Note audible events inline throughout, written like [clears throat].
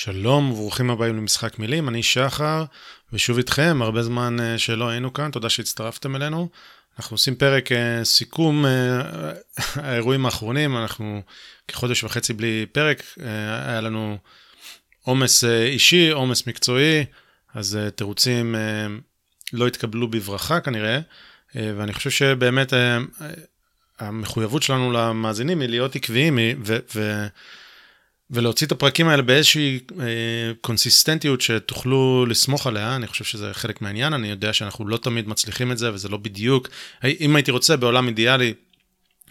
שלום וברוכים הבאים למשחק מילים, אני שחר, ושוב איתכם, הרבה זמן אה, שלא היינו כאן, תודה שהצטרפתם אלינו. אנחנו עושים פרק אה, סיכום אה, האירועים האחרונים, אנחנו כחודש וחצי בלי פרק, היה לנו עומס אישי, עומס מקצועי, אז תירוצים לא התקבלו בברכה כנראה, ואני חושב שבאמת המחויבות שלנו למאזינים היא להיות עקביים, ו... ו ולהוציא את הפרקים האלה באיזושהי אה, קונסיסטנטיות שתוכלו לסמוך עליה, אני חושב שזה חלק מהעניין, אני יודע שאנחנו לא תמיד מצליחים את זה וזה לא בדיוק. אם הייתי רוצה בעולם אידיאלי,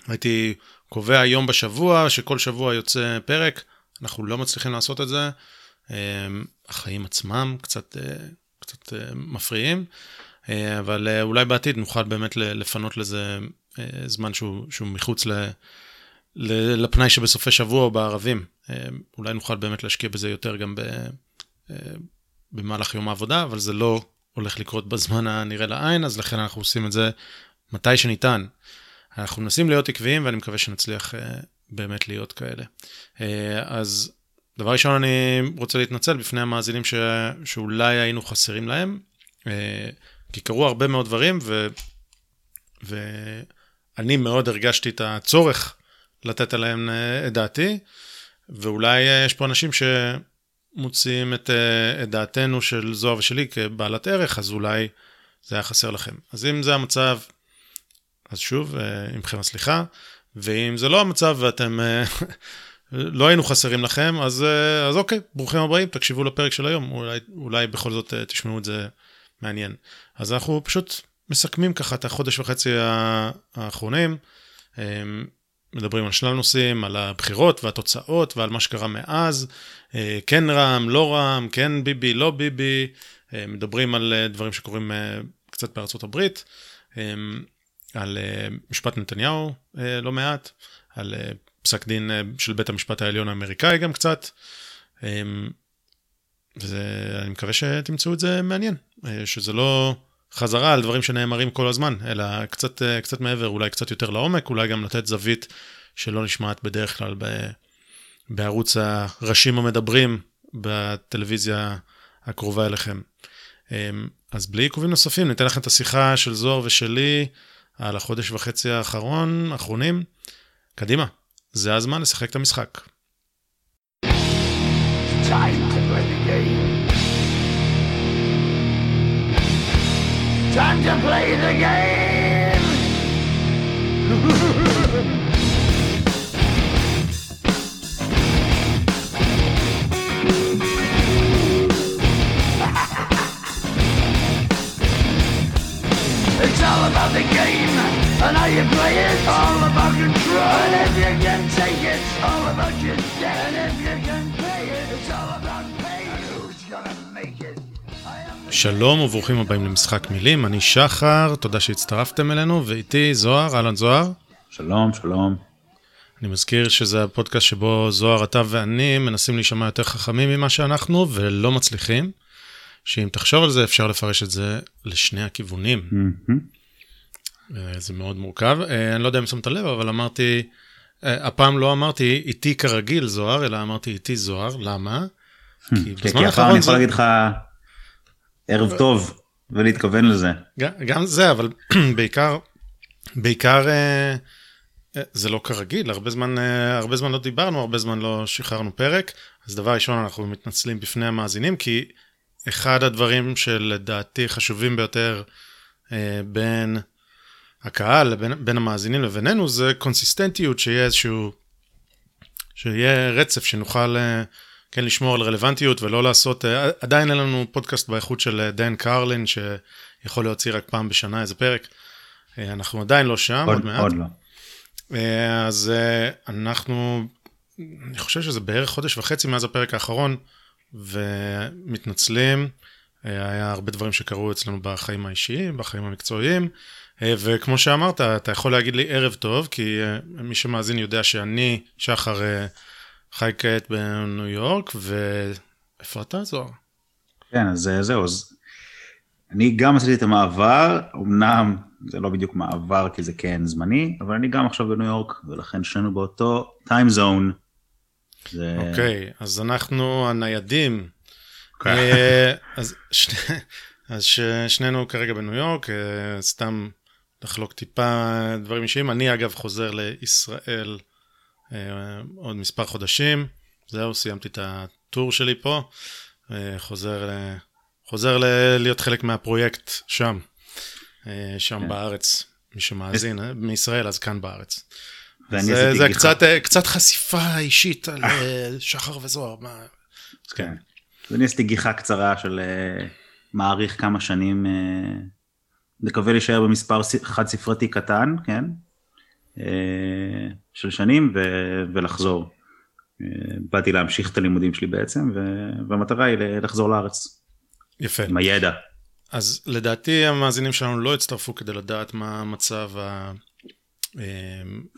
הייתי קובע יום בשבוע, שכל שבוע יוצא פרק, אנחנו לא מצליחים לעשות את זה. אה, החיים עצמם קצת, אה, קצת אה, מפריעים, אה, אבל אה, אולי בעתיד נוכל באמת לפנות לזה אה, זמן שהוא, שהוא מחוץ ל... לפנאי שבסופי שבוע או בערבים. אה, אולי נוכל באמת להשקיע בזה יותר גם ב, אה, במהלך יום העבודה, אבל זה לא הולך לקרות בזמן הנראה לעין, אז לכן אנחנו עושים את זה מתי שניתן. אנחנו מנסים להיות עקביים ואני מקווה שנצליח אה, באמת להיות כאלה. אז דבר ראשון אני רוצה להתנצל בפני המאזינים ש... שאולי היינו חסרים להם, כי קרו הרבה מאוד דברים ו... ואני מאוד הרגשתי את הצורך לתת עליהם את דעתי. ואולי אה, יש פה אנשים שמוציאים את, אה, את דעתנו של זוהר ושלי כבעלת ערך, אז אולי זה היה חסר לכם. אז אם זה המצב, אז שוב, עמכם אה, הסליחה, ואם זה לא המצב ואתם, [laughs] לא היינו חסרים לכם, אז, אז אוקיי, ברוכים הבאים, תקשיבו לפרק של היום, אולי, אולי בכל זאת תשמעו את זה מעניין. אז אנחנו פשוט מסכמים ככה את החודש וחצי האחרונים. מדברים על שלל נושאים, על הבחירות והתוצאות ועל מה שקרה מאז, אה, כן רע"מ, לא רע"מ, כן ביבי, לא ביבי, אה, מדברים על אה, דברים שקורים קצת בארצות הברית, על משפט נתניהו לא מעט, על פסק דין של בית המשפט העליון האמריקאי גם קצת. ואני מקווה שתמצאו את זה מעניין, שזה לא חזרה על דברים שנאמרים כל הזמן, אלא קצת, קצת מעבר, אולי קצת יותר לעומק, אולי גם לתת זווית שלא נשמעת בדרך כלל ב, בערוץ הראשים המדברים בטלוויזיה הקרובה אליכם. אמ, אז בלי עיכובים נוספים, ניתן לכם את השיחה של זוהר ושלי על החודש וחצי האחרון, האחרונים. קדימה, זה הזמן לשחק את המשחק. Time Time to play the game. [laughs] It's all about the game and how you play it. All about control. And if you can take it, it's all about your debt. And if you can pay it, it's all about שלום וברוכים הבאים למשחק מילים, אני שחר, תודה שהצטרפתם אלינו, ואיתי זוהר, אהלן זוהר. שלום, שלום. אני מזכיר שזה הפודקאסט שבו זוהר, אתה ואני מנסים להישמע יותר חכמים ממה שאנחנו, ולא מצליחים. שאם תחשוב על זה, אפשר לפרש את זה לשני הכיוונים. Mm-hmm. זה מאוד מורכב. אה, אני לא יודע אם שמת לב, אבל אמרתי, אה, הפעם לא אמרתי איתי כרגיל זוהר, אלא אמרתי איתי זוהר, למה? Hmm. כי בזמן האחרון אני יכול להגיד לך ערב טוב ולהתכוון לזה. גם זה, אבל [clears throat] בעיקר, בעיקר זה לא כרגיל, הרבה זמן, הרבה זמן לא דיברנו, הרבה זמן לא שחררנו פרק, אז דבר ראשון אנחנו מתנצלים בפני המאזינים, כי אחד הדברים שלדעתי חשובים ביותר אה, בין הקהל, בין, בין המאזינים לבינינו, זה קונסיסטנטיות, שיהיה איזשהו, שיהיה רצף, שנוכל אה, כן לשמור על רלוונטיות ולא לעשות, אה, עדיין אין לנו פודקאסט באיכות של אה, דן קרלין, שיכול להוציא רק פעם בשנה איזה פרק. אה, אנחנו עדיין לא שם, עוד, עוד מעט. עוד לא. אז אנחנו, אני חושב שזה בערך חודש וחצי מאז הפרק האחרון. ומתנצלים. היה הרבה דברים שקרו אצלנו בחיים האישיים, בחיים המקצועיים, וכמו שאמרת, אתה יכול להגיד לי ערב טוב, כי מי שמאזין יודע שאני, שחר, חי כעת בניו יורק, ואיפה אתה, זוהר? כן, אז זהו, אז אני גם עשיתי את המעבר, אמנם זה לא בדיוק מעבר כי זה כן זמני, אבל אני גם עכשיו בניו יורק, ולכן שנינו באותו time zone. זה... אוקיי, אז אנחנו הניידים. כן. אה, אז שני- אז ש- שנינו כרגע בניו יורק, אה, סתם לחלוק טיפה דברים אישיים. אני אגב חוזר לישראל אה, עוד מספר חודשים. זהו, סיימתי את הטור שלי פה. אה, חוזר, ל- חוזר ל- להיות חלק מהפרויקט שם, אה, שם כן. בארץ. מי שמאזין, אה, מישראל אז כאן בארץ. ואני זה, זה. קצת, אה, קצת חשיפה אישית על אה, שחר וזוהר. מה... כן. אז אני עשיתי גיחה קצרה של אה, מעריך כמה שנים, אה, נקווה להישאר במספר חד ספרתי קטן, כן? אה, של שנים ו- ולחזור. אה, באתי להמשיך את הלימודים שלי בעצם, והמטרה היא לחזור לארץ יפה. עם הידע. אז לדעתי המאזינים שלנו לא הצטרפו כדי לדעת מה מצב אה,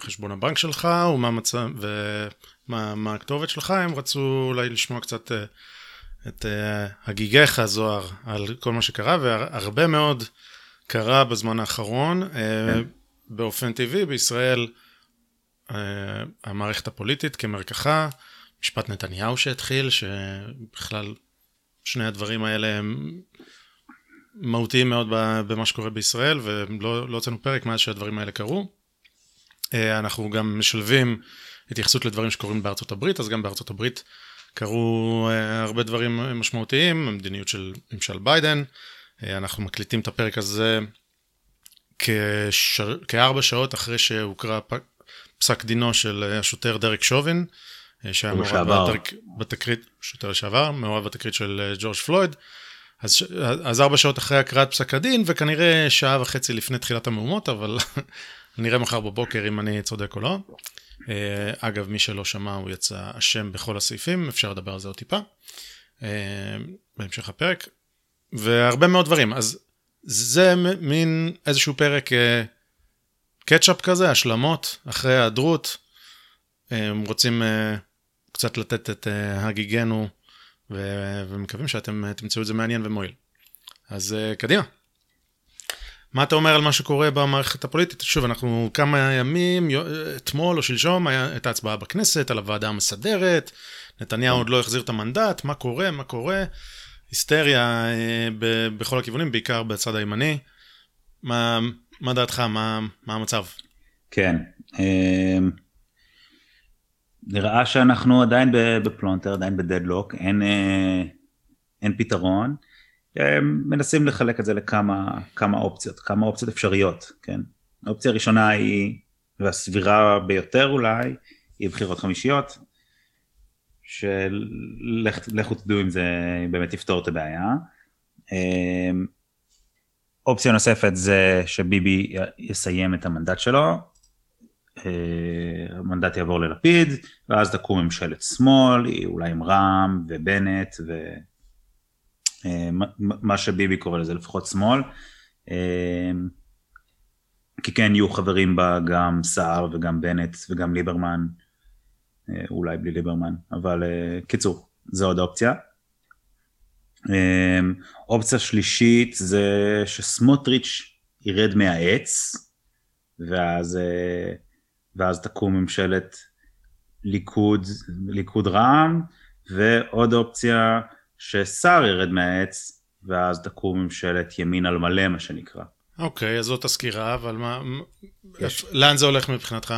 חשבון הבנק שלך ומה המצב ומה מה הכתובת שלך, הם רצו אולי לשמוע קצת את הגיגיך זוהר על כל מה שקרה והרבה מאוד קרה בזמן האחרון. כן. באופן טבעי בישראל אה, המערכת הפוליטית כמרקחה, משפט נתניהו שהתחיל, שבכלל שני הדברים האלה הם מהותיים מאוד במה שקורה בישראל, ולא לא הוצאנו פרק מאז שהדברים האלה קרו. אה, אנחנו גם משלבים התייחסות לדברים שקורים בארצות הברית, אז גם בארצות הברית קרו אה, הרבה דברים משמעותיים, המדיניות של ממשל ביידן. אנחנו מקליטים את הפרק הזה כש... כארבע שעות אחרי שהוקרא פ... פסק דינו של אה, השוטר דרק שובין, אה, שהיה מעורב. בתק... בתקרית, שוטר לשעבר, מעורב בתקרית של אה, ג'ורג' פלויד. אז, ש- אז ארבע שעות אחרי הקראת פסק הדין, וכנראה שעה וחצי לפני תחילת המהומות, אבל [laughs] נראה מחר בבוקר אם אני צודק או לא. אה, אגב, מי שלא שמע, הוא יצא אשם בכל הסעיפים, אפשר לדבר על זה עוד טיפה. אה, בהמשך הפרק. והרבה מאוד דברים. אז זה מין איזשהו פרק אה, קטשאפ כזה, השלמות, אחרי ההיעדרות. אה, רוצים אה, קצת לתת את הגיגנו, ומקווים שאתם תמצאו את זה מעניין ומועיל. אז קדימה. מה אתה אומר על מה שקורה במערכת הפוליטית? שוב, אנחנו כמה ימים, אתמול או שלשום, היה את ההצבעה בכנסת על הוועדה המסדרת, נתניהו עוד לא החזיר את המנדט, מה קורה, מה קורה, היסטריה אה, בכל הכיוונים, בעיקר בצד הימני. מה, מה דעתך, מה, מה המצב? כן. אמ, נראה שאנחנו עדיין בפלונטר, עדיין בדדלוק, אין, אה, אין פתרון. מנסים לחלק את זה לכמה כמה אופציות, כמה אופציות אפשריות, כן? האופציה הראשונה היא, והסבירה ביותר אולי, היא בחירות חמישיות, שלכו תדעו אם זה באמת יפתור את הבעיה. אמ, אופציה נוספת זה שביבי יסיים את המנדט שלו, אה, המנדט יעבור ללפיד, ואז תקום ממשלת שמאל, אולי עם רע"מ ובנט ומה שביבי קורא לזה לפחות שמאל. כי כן יהיו חברים בה גם סער וגם בנט וגם ליברמן, אולי בלי ליברמן, אבל אה, קיצור, זו עוד אופציה. אה, אופציה שלישית זה שסמוטריץ' ירד מהעץ, ואז, אה, ואז תקום ממשלת ליכוד, ליכוד רע"מ, ועוד אופציה שסער ירד מהעץ, ואז תקום ממשלת ימין על מלא, מה שנקרא. אוקיי, אז זאת הסקירה, אבל מה, יש. לאן זה הולך מבחינתך?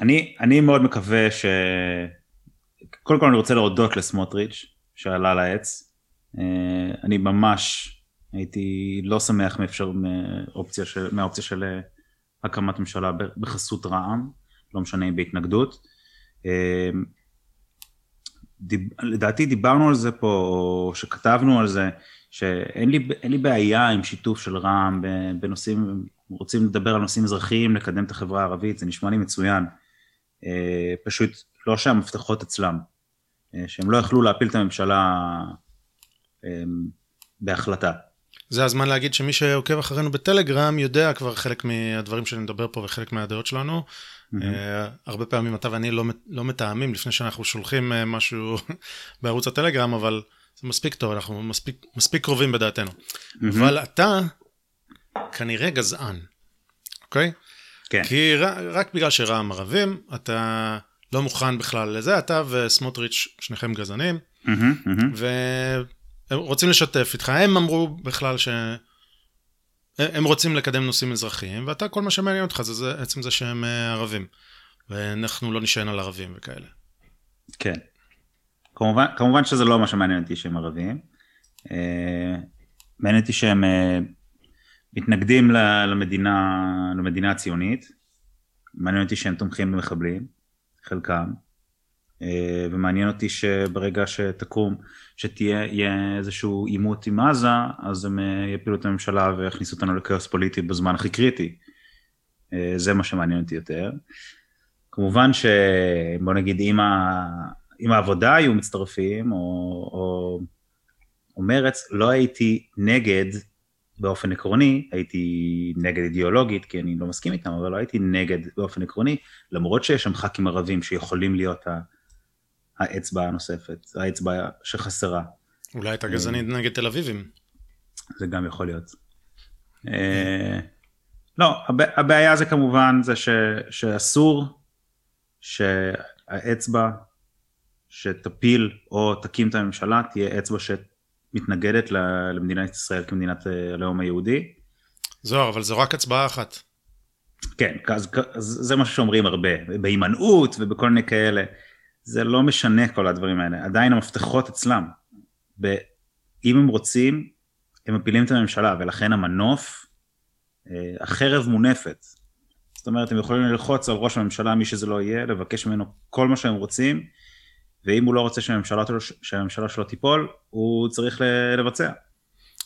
אני, אני מאוד מקווה ש... קודם כל אני רוצה להודות לסמוטריץ' שעלה לעץ. אה, אני ממש הייתי לא שמח מאפשר, מאופציה של, מהאופציה של אה, הקמת ממשלה בחסות רע"מ, לא משנה אם בהתנגדות. אמ, דיב, לדעתי דיברנו על זה פה, או שכתבנו על זה, שאין לי, לי בעיה עם שיתוף של רע"מ בנושאים, רוצים לדבר על נושאים אזרחיים, לקדם את החברה הערבית, זה נשמע לי מצוין. אה, פשוט לא שהמפתחות אצלם, אה, שהם לא יכלו להפיל את הממשלה אה, בהחלטה. זה הזמן להגיד שמי שעוקב אחרינו בטלגרם יודע כבר חלק מהדברים שאני מדבר פה וחלק מהדעות שלנו. Mm-hmm. Uh, הרבה פעמים אתה ואני לא, לא מתאמים לפני שאנחנו שולחים uh, משהו [laughs] בערוץ הטלגרם, אבל זה מספיק טוב, אנחנו מספיק, מספיק קרובים בדעתנו. Mm-hmm. אבל אתה כנראה גזען, אוקיי? כן. כי רק, רק בגלל שרע"מ ערבים, אתה לא מוכן בכלל לזה, אתה וסמוטריץ', שניכם גזענים, והם רוצים לשתף איתך, הם אמרו בכלל ש... הם רוצים לקדם נושאים אזרחיים, ואתה, כל מה שמעניין אותך זה, זה עצם זה שהם אה, ערבים. ואנחנו לא נשען על ערבים וכאלה. כן. כמובן, כמובן שזה לא מה שמעניין אותי שהם ערבים. אה, מעניין אותי שהם אה, מתנגדים למדינה, למדינה הציונית. מעניין אותי שהם תומכים במחבלים, חלקם. אה, ומעניין אותי שברגע שתקום, שתהיה איזשהו עימות עם עזה, אז הם אה, יפילו את הממשלה ויכניסו אותנו לכאוס פוליטי בזמן הכי קריטי. אה, זה מה שמעניין אותי יותר. כמובן שבוא נגיד אם, ה... אם העבודה היו מצטרפים, או, או, או מרץ, לא הייתי נגד באופן עקרוני, הייתי נגד אידיאולוגית, כי אני לא מסכים איתם, אבל לא הייתי נגד באופן עקרוני, למרות שיש שם ח"כים ערבים שיכולים להיות ה... האצבע הנוספת, האצבע שחסרה. אולי הייתה גזענית נגד תל אביבים. זה גם יכול להיות. אה, לא, הבעיה זה כמובן זה ש, שאסור שהאצבע שתפיל או תקים את הממשלה תהיה אצבע שמתנגדת למדינת ישראל כמדינת אה, הלאום היהודי. זוהר, אבל זו רק הצבעה אחת. כן, אז, אז זה מה שאומרים הרבה, בהימנעות ובכל מיני כאלה. זה לא משנה כל הדברים האלה, עדיין המפתחות אצלם. אם הם רוצים, הם מפילים את הממשלה, ולכן המנוף, אה, החרב מונפת. זאת אומרת, הם יכולים ללחוץ על ראש הממשלה, מי שזה לא יהיה, לבקש ממנו כל מה שהם רוצים, ואם הוא לא רוצה שהממשלה, שהממשלה שלו תיפול, הוא צריך לבצע.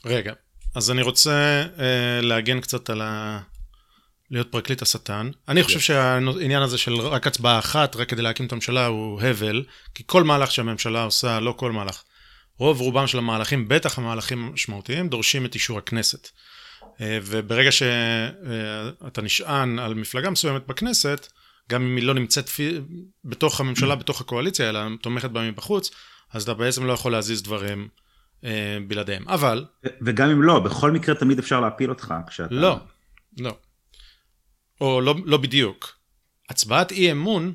רגע, אז אני רוצה אה, להגן קצת על ה... להיות פרקליט השטן. אני חושב שהעניין הזה של רק הצבעה אחת, רק כדי להקים את הממשלה, הוא הבל, כי כל מהלך שהממשלה עושה, לא כל מהלך, רוב רובם של המהלכים, בטח המהלכים המשמעותיים, דורשים את אישור הכנסת. אה, וברגע שאתה נשען על מפלגה מסוימת בכנסת, גם אם היא לא נמצאת בתוך הממשלה, בתוך הקואליציה, אלא תומכת בה מבחוץ, אז אתה בעצם לא יכול להזיז דברים אה, בלעדיהם. אבל... וגם אם לא, בכל מקרה תמיד אפשר להפיל אותך כשאתה... לא, לא. או לא, לא בדיוק. הצבעת אי אמון,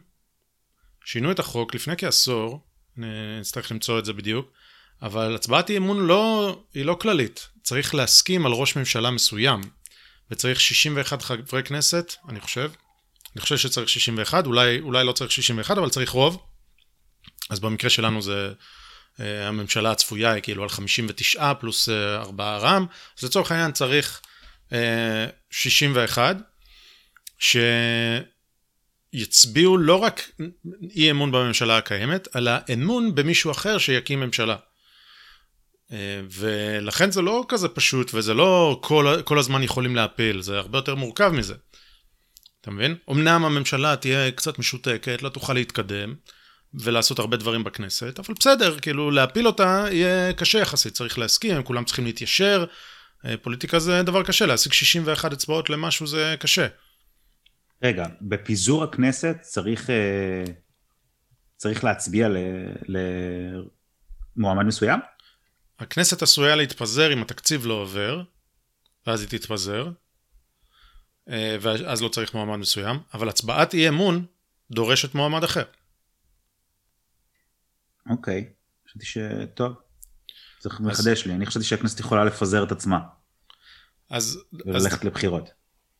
שינו את החוק לפני כעשור, נצטרך למצוא את זה בדיוק, אבל הצבעת אי אמון לא, היא לא כללית. צריך להסכים על ראש ממשלה מסוים, וצריך 61 חברי כנסת, אני חושב. אני חושב שצריך 61, אולי, אולי לא צריך 61, אבל צריך רוב. אז במקרה שלנו זה, uh, הממשלה הצפויה היא כאילו על 59 פלוס uh, 4 רם, אז לצורך העניין צריך uh, 61, שיצביעו לא רק אי אמון בממשלה הקיימת, אלא אמון במישהו אחר שיקים ממשלה. אה, ולכן זה לא כזה פשוט, וזה לא כל, כל הזמן יכולים להפיל, זה הרבה יותר מורכב מזה. אתה מבין? אמנם הממשלה תהיה קצת משותקת, לא תוכל להתקדם ולעשות הרבה דברים בכנסת, אבל בסדר, כאילו להפיל אותה יהיה קשה יחסית, צריך להסכים, הם כולם צריכים להתיישר. אה, פוליטיקה זה דבר קשה, להשיג 61 אצבעות למשהו זה קשה. רגע, בפיזור הכנסת צריך, אה, צריך להצביע למועמד מסוים? הכנסת עשויה להתפזר אם התקציב לא עובר, ואז היא תתפזר, ואז לא צריך מועמד מסוים, אבל הצבעת אי אמון דורשת מועמד אחר. אוקיי, חשבתי ש... טוב, צריך מחדש לי, אני חשבתי שהכנסת יכולה לפזר את עצמה. אז... וללכת אז... לבחירות.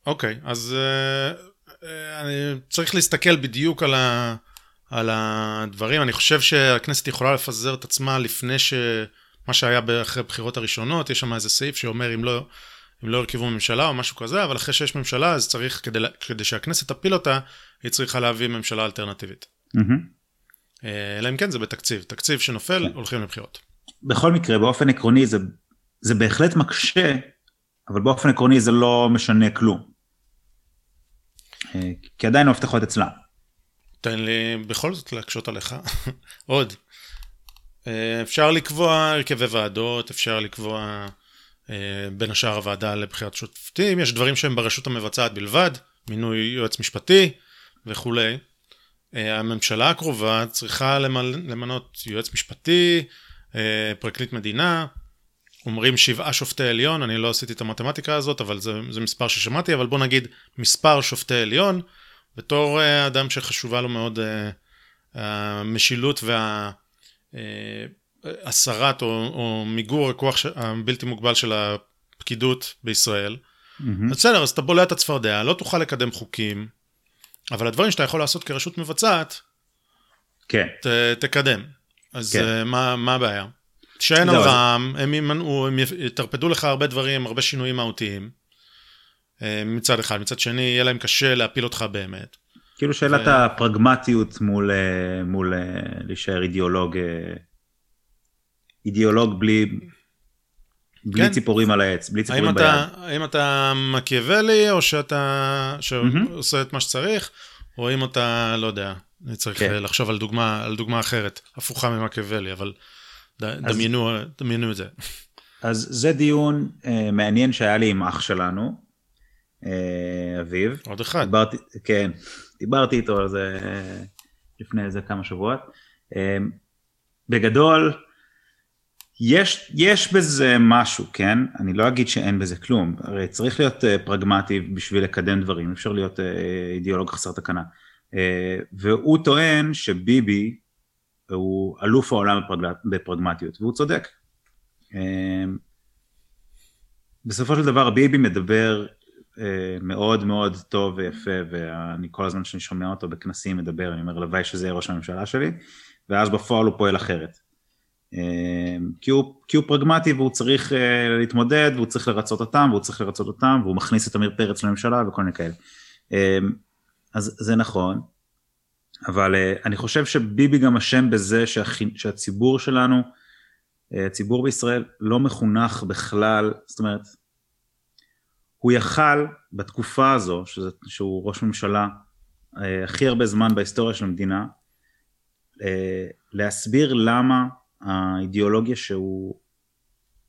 אוקיי, אז uh, אני צריך להסתכל בדיוק על, ה, על הדברים. אני חושב שהכנסת יכולה לפזר את עצמה לפני ש... מה שהיה אחרי הבחירות הראשונות, יש שם איזה סעיף שאומר אם לא, אם לא הרכיבו ממשלה או משהו כזה, אבל אחרי שיש ממשלה, אז צריך, כדי, כדי שהכנסת תפיל אותה, היא צריכה להביא ממשלה אלטרנטיבית. Mm-hmm. אלא אם כן זה בתקציב. תקציב שנופל, כן. הולכים לבחירות. בכל מקרה, באופן עקרוני זה, זה בהחלט מקשה, אבל באופן עקרוני זה לא משנה כלום. כי עדיין המפתחות אצלה. תן לי בכל זאת להקשות עליך. [laughs] עוד. אה, אפשר לקבוע הרכבי ועדות, אפשר לקבוע אה, בין השאר הוועדה לבחירת שופטים, יש דברים שהם ברשות המבצעת בלבד, מינוי יועץ משפטי וכולי. אה, הממשלה הקרובה צריכה למנות יועץ משפטי, פרקליט מדינה, אומרים שבעה שופטי עליון, אני לא עשיתי את המתמטיקה הזאת, אבל זה, זה מספר ששמעתי, אבל בוא נגיד מספר שופטי עליון, בתור אדם שחשובה לו מאוד המשילות והסרת או, או מיגור הכוח הבלתי מוגבל של הפקידות בישראל. Mm-hmm. בסדר, אז אתה בולע את הצפרדע, לא תוכל לקדם חוקים, אבל הדברים שאתה יכול לעשות כרשות מבצעת, כן. ת, תקדם. אז כן. uh, מה, מה הבעיה? שאין על רע"מ, הם ימנעו, הם יטרפדו לך הרבה דברים, הרבה שינויים מהותיים. אה, מצד אחד, מצד שני יהיה להם קשה להפיל אותך באמת. כאילו שאלת ו... הפרגמטיות מול, אה, מול להישאר אידיאולוג, אידיאולוג בלי, בלי כן. ציפורים על העץ, בלי ציפורים האם ביד. אתה, האם אתה מקיאוולי או שאתה שעושה את מה שצריך, או אם אתה, לא יודע, אני צריך כן. לחשוב על דוגמה, על דוגמה אחרת, הפוכה ממקיאוולי, אבל דמיינו, אז, דמיינו את זה. אז זה דיון אה, מעניין שהיה לי עם אח שלנו, אה, אביב. עוד אחד. דיברתי, כן, דיברתי איתו על זה אה, לפני איזה כמה שבועות. אה, בגדול, יש, יש בזה משהו, כן? אני לא אגיד שאין בזה כלום. הרי צריך להיות uh, פרגמטי בשביל לקדם דברים, אפשר להיות uh, אידיאולוג חסר תקנה. Uh, והוא טוען שביבי הוא אלוף העולם בפרגמטיות, והוא צודק. בסופו של דבר ביבי מדבר מאוד מאוד טוב ויפה, ואני כל הזמן שאני שומע אותו בכנסים מדבר, אני אומר, הלוואי שזה יהיה ראש הממשלה שלי, ואז בפועל הוא פועל אחרת. אמ, כי הוא, כי הוא פרגמטי והוא צריך uh, להתמודד והוא צריך לרצות אותם והוא צריך לרצות אותם והוא מכניס את עמיר פרץ לממשלה וכל מיני כאלה. Um, אז זה נכון, אבל אני חושב שביבי גם אשם בזה שהח... שהציבור שלנו, הציבור בישראל לא מחונך בכלל, זאת אומרת, הוא יכל בתקופה הזו, שזה, שהוא ראש ממשלה הכי הרבה זמן בהיסטוריה של המדינה, להסביר למה האידיאולוגיה שהוא,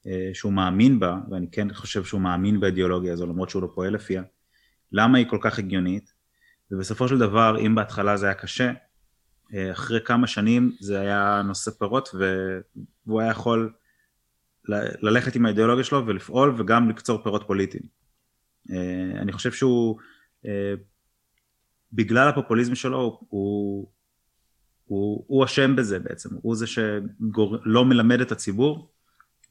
אה, שהוא מאמין בה, ואני כן חושב שהוא מאמין באידיאולוגיה הזו למרות שהוא לא פועל לפיה, למה היא כל כך הגיונית, ובסופו של דבר אם בהתחלה זה היה קשה, אה, אחרי כמה שנים זה היה נושא פירות והוא היה יכול ללכת עם האידיאולוגיה שלו ולפעול וגם לקצור פירות פוליטיים. אה, אני חושב שהוא, בגלל הפופוליזם שלו הוא הוא אשם בזה בעצם, הוא זה שלא מלמד את הציבור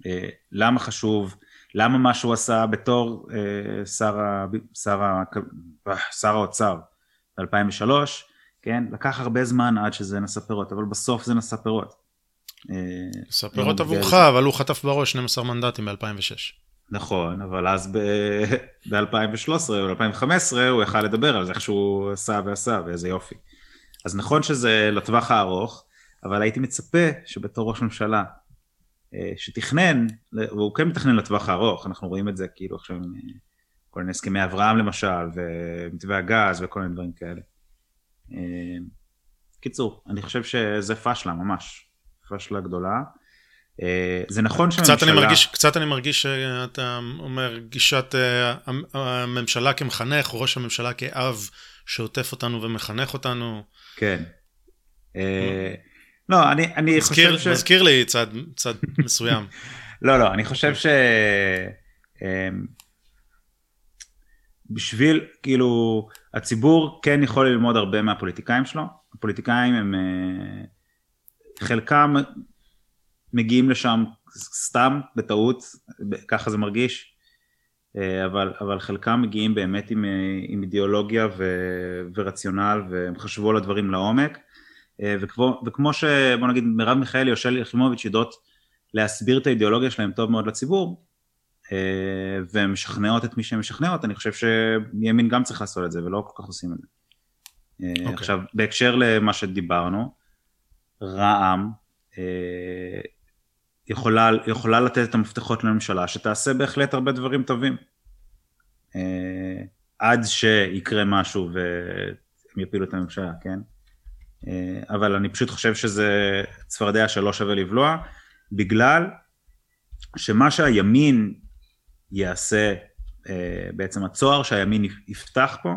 אה, למה חשוב, למה מה שהוא עשה בתור אה, שר, שר, שר האוצר ב-2003, כן, לקח הרבה זמן עד שזה נשא פירות, אבל בסוף זה נשא פירות. אה, נשא פירות עבורך, אבל הוא חטף בראש 12 מנדטים ב-2006. נכון, אבל אז ב-2013 או 2015 הוא יכל לדבר על זה, איך שהוא עשה ועשה, ואיזה יופי. אז נכון שזה לטווח הארוך, אבל הייתי מצפה שבתור ראש ממשלה אה, שתכנן, והוא כן מתכנן לטווח הארוך, אנחנו רואים את זה כאילו עכשיו עם אה, כל מיני הסכמי אברהם למשל, ומתווה הגז וכל מיני דברים כאלה. אה, קיצור, אני חושב שזה פשלה ממש, פשלה גדולה. זה נכון שהממשלה... קצת אני מרגיש, קצת אני מרגיש שאתה אומר גישת הממשלה כמחנך, או ראש הממשלה כאב שעוטף אותנו ומחנך אותנו. כן. אה, לא, אני, אני מזכיר, חושב ש... מזכיר לי צד, צד מסוים. [laughs] לא, לא, אני חושב ש... אמ, בשביל, כאילו, הציבור כן יכול ללמוד הרבה מהפוליטיקאים שלו. הפוליטיקאים הם, אה, חלקם מגיעים לשם סתם, בטעות, ככה זה מרגיש. אה, אבל, אבל חלקם מגיעים באמת עם, אה, עם אידיאולוגיה ו, ורציונל והם חשבו על הדברים לעומק אה, וכמו, וכמו שבוא נגיד מרב מיכאלי או שלי יחימוביץ' יודעות להסביר את האידיאולוגיה שלהם טוב מאוד לציבור והן משכנעות את מי שהן משכנעות, אני חושב שימין גם צריך לעשות את זה ולא כל כך עושים את זה. Okay. אוקיי. עכשיו בהקשר למה שדיברנו, רע"מ יכולה, יכולה לתת את המפתחות לממשלה שתעשה בהחלט הרבה דברים טובים. אה, עד שיקרה משהו והם יפילו את הממשלה, כן? אה, אבל אני פשוט חושב שזה צפרדע שלא שווה לבלוע, בגלל שמה שהימין יעשה, אה, בעצם הצוהר שהימין יפתח פה,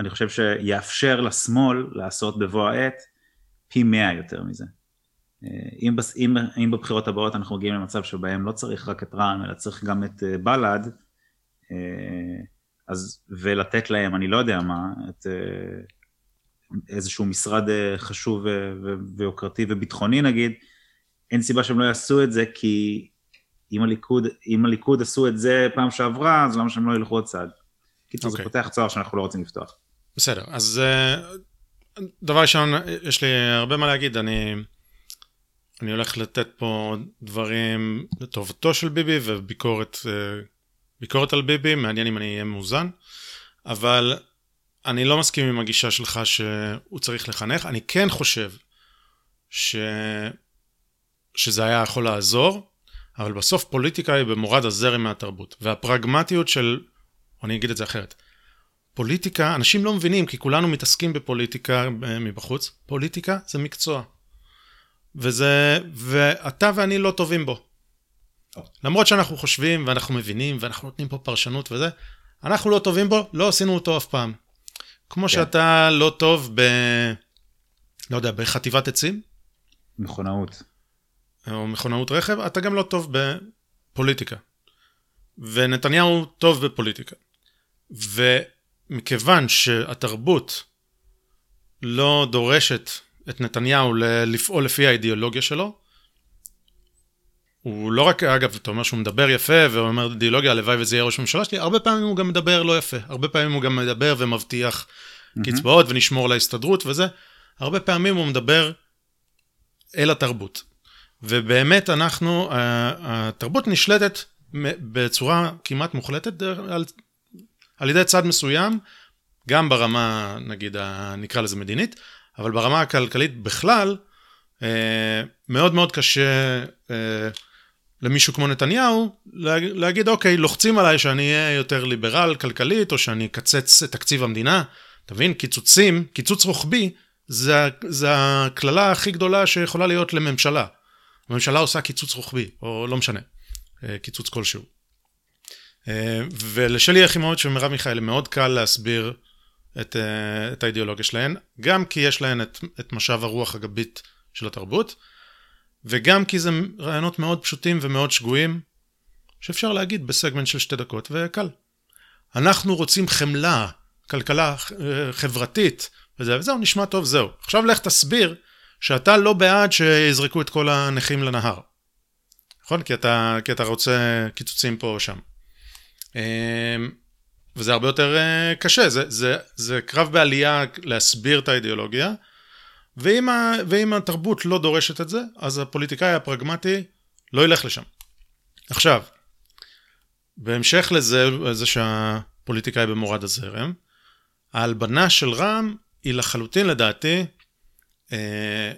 אני חושב שיאפשר לשמאל לעשות בבוא העת פי מאה יותר מזה. אם, אם, אם בבחירות הבאות אנחנו מגיעים למצב שבהם לא צריך רק את רע"מ אלא צריך גם את אה, בל"ד, אה, אז ולתת להם, אני לא יודע מה, את, אה, איזשהו משרד חשוב ויוקרתי וביטחוני נגיד, אין סיבה שהם לא יעשו את זה, כי אם הליכוד, אם הליכוד עשו את זה פעם שעברה, אז למה שהם לא ילכו עוד צעד? קיצור, okay. זה אוקיי. פותח צוהר שאנחנו לא רוצים לפתוח. בסדר, אז דבר ראשון, יש לי הרבה מה להגיד, אני, אני הולך לתת פה דברים לטובתו של ביבי וביקורת ביקורת על ביבי, מעניין אם אני אהיה מאוזן, אבל אני לא מסכים עם הגישה שלך שהוא צריך לחנך, אני כן חושב ש... שזה היה יכול לעזור, אבל בסוף פוליטיקה היא במורד הזרם מהתרבות, והפרגמטיות של, אני אגיד את זה אחרת, פוליטיקה, אנשים לא מבינים כי כולנו מתעסקים בפוליטיקה אה, מבחוץ, פוליטיקה זה מקצוע. וזה, ואתה ואני לא טובים בו. למרות שאנחנו חושבים ואנחנו מבינים ואנחנו נותנים פה פרשנות וזה, אנחנו לא טובים בו, לא עשינו אותו אף פעם. כמו כן. שאתה לא טוב ב... לא יודע, בחטיבת עצים. מכונאות. או מכונאות רכב, אתה גם לא טוב בפוליטיקה. ונתניהו טוב בפוליטיקה. ומכיוון שהתרבות לא דורשת את נתניהו לפעול לפי האידיאולוגיה שלו, הוא לא רק, אגב, אתה אומר שהוא מדבר יפה ואומר אידיאולוגיה, הלוואי וזה יהיה ראש ממשלה שלי, הרבה פעמים הוא גם מדבר לא יפה. הרבה פעמים הוא גם מדבר ומבטיח mm-hmm. קצבאות ונשמור על ההסתדרות וזה. הרבה פעמים הוא מדבר אל התרבות. ובאמת אנחנו, התרבות נשלטת בצורה כמעט מוחלטת על, על ידי צד מסוים, גם ברמה, נגיד, נקרא לזה מדינית, אבל ברמה הכלכלית בכלל, אה, מאוד מאוד קשה אה, למישהו כמו נתניהו להגיד, אוקיי, לוחצים עליי שאני אהיה יותר ליברל כלכלית, או שאני אקצץ את תקציב המדינה. תבין, קיצוצים, קיצוץ רוחבי, זה, זה הקללה הכי גדולה שיכולה להיות לממשלה. הממשלה עושה קיצוץ רוחבי, או לא משנה, אה, קיצוץ כלשהו. ולשלי יחימוביץ' ומרב מיכאלי מאוד קל להסביר את, אה, את האידיאולוגיה שלהן, גם כי יש להן את, את משאב הרוח הגבית של התרבות, וגם כי זה רעיונות מאוד פשוטים ומאוד שגויים, שאפשר להגיד בסגמנט של שתי דקות, וקל. אנחנו רוצים חמלה, כלכלה חברתית, וזה, וזהו, נשמע טוב, זהו. עכשיו לך תסביר שאתה לא בעד שיזרקו את כל הנכים לנהר. נכון? כי אתה, כי אתה רוצה קיצוצים פה או שם. וזה הרבה יותר אה, קשה, זה, זה, זה קרב בעלייה להסביר את האידיאולוגיה, ואם, ה, ואם התרבות לא דורשת את זה, אז הפוליטיקאי הפרגמטי לא ילך לשם. עכשיו, בהמשך לזה, זה שהפוליטיקאי במורד הזרם, ההלבנה של רע"מ היא לחלוטין לדעתי אה,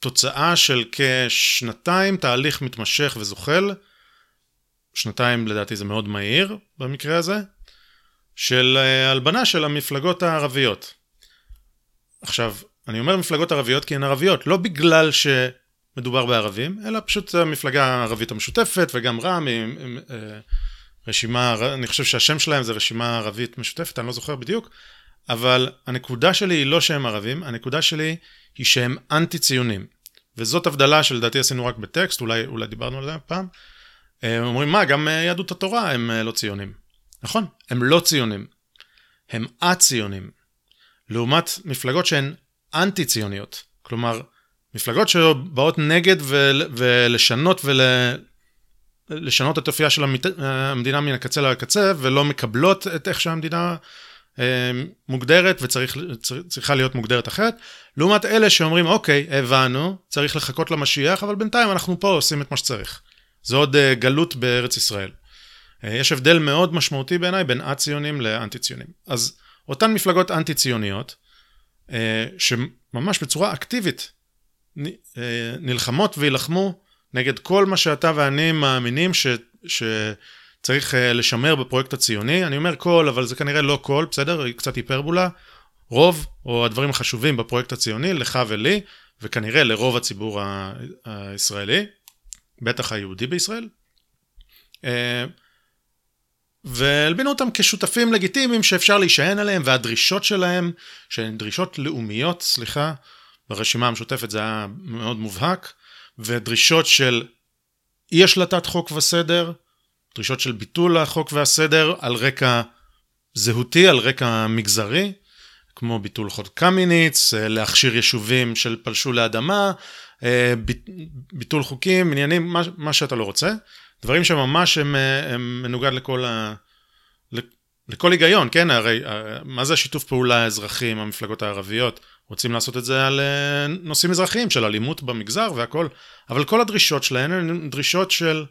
תוצאה של כשנתיים תהליך מתמשך וזוחל, שנתיים לדעתי זה מאוד מהיר במקרה הזה, של אה, הלבנה של המפלגות הערביות. עכשיו, אני אומר מפלגות ערביות כי הן ערביות, לא בגלל שמדובר בערבים, אלא פשוט המפלגה הערבית המשותפת וגם רע"מ עם, אה, רשימה, אני חושב שהשם שלהם זה רשימה ערבית משותפת, אני לא זוכר בדיוק, אבל הנקודה שלי היא לא שהם ערבים, הנקודה שלי היא שהם אנטי ציונים. וזאת הבדלה שלדעתי עשינו רק בטקסט, אולי, אולי דיברנו על זה פעם. אה, אומרים, מה, גם יהדות התורה הם לא ציונים. נכון, הם לא ציונים. הם א-ציונים. לעומת מפלגות שהן אנטי ציוניות. כלומר, מפלגות שבאות נגד ול, ולשנות ולשנות את אופייה של המדינה מן הקצה לקצה ולא מקבלות את איך שהמדינה אה, מוגדרת וצריכה להיות מוגדרת אחרת, לעומת אלה שאומרים אוקיי, הבנו, צריך לחכות למשיח, אבל בינתיים אנחנו פה עושים את מה שצריך. זה עוד אה, גלות בארץ ישראל. אה, יש הבדל מאוד משמעותי בעיניי בין א-ציונים לאנטי-ציונים. אז אותן מפלגות אנטי-ציוניות, שממש בצורה אקטיבית נלחמות וילחמו נגד כל מה שאתה ואני מאמינים ש... ש... צריך uh, לשמר בפרויקט הציוני. אני אומר כל, אבל זה כנראה לא כל, בסדר? היא קצת היפרבולה. רוב, או הדברים החשובים בפרויקט הציוני, לך ולי, וכנראה לרוב הציבור הישראלי, בטח היהודי בישראל. והלבינו אותם כשותפים לגיטימיים שאפשר להישען עליהם, והדרישות שלהם, שהן דרישות לאומיות, סליחה, ברשימה המשותפת זה היה מאוד מובהק, ודרישות של אי השלטת חוק וסדר, דרישות של ביטול החוק והסדר על רקע זהותי, על רקע מגזרי. כמו ביטול חוד קמיניץ, להכשיר יישובים של פלשו לאדמה, ביטול חוקים, עניינים, מה, מה שאתה לא רוצה. דברים שממש הם, הם מנוגד לכל, ה, לכל היגיון, כן? הרי מה זה השיתוף פעולה האזרחי עם המפלגות הערביות? רוצים לעשות את זה על נושאים אזרחיים של אלימות במגזר והכל, אבל כל הדרישות שלהן הן דרישות של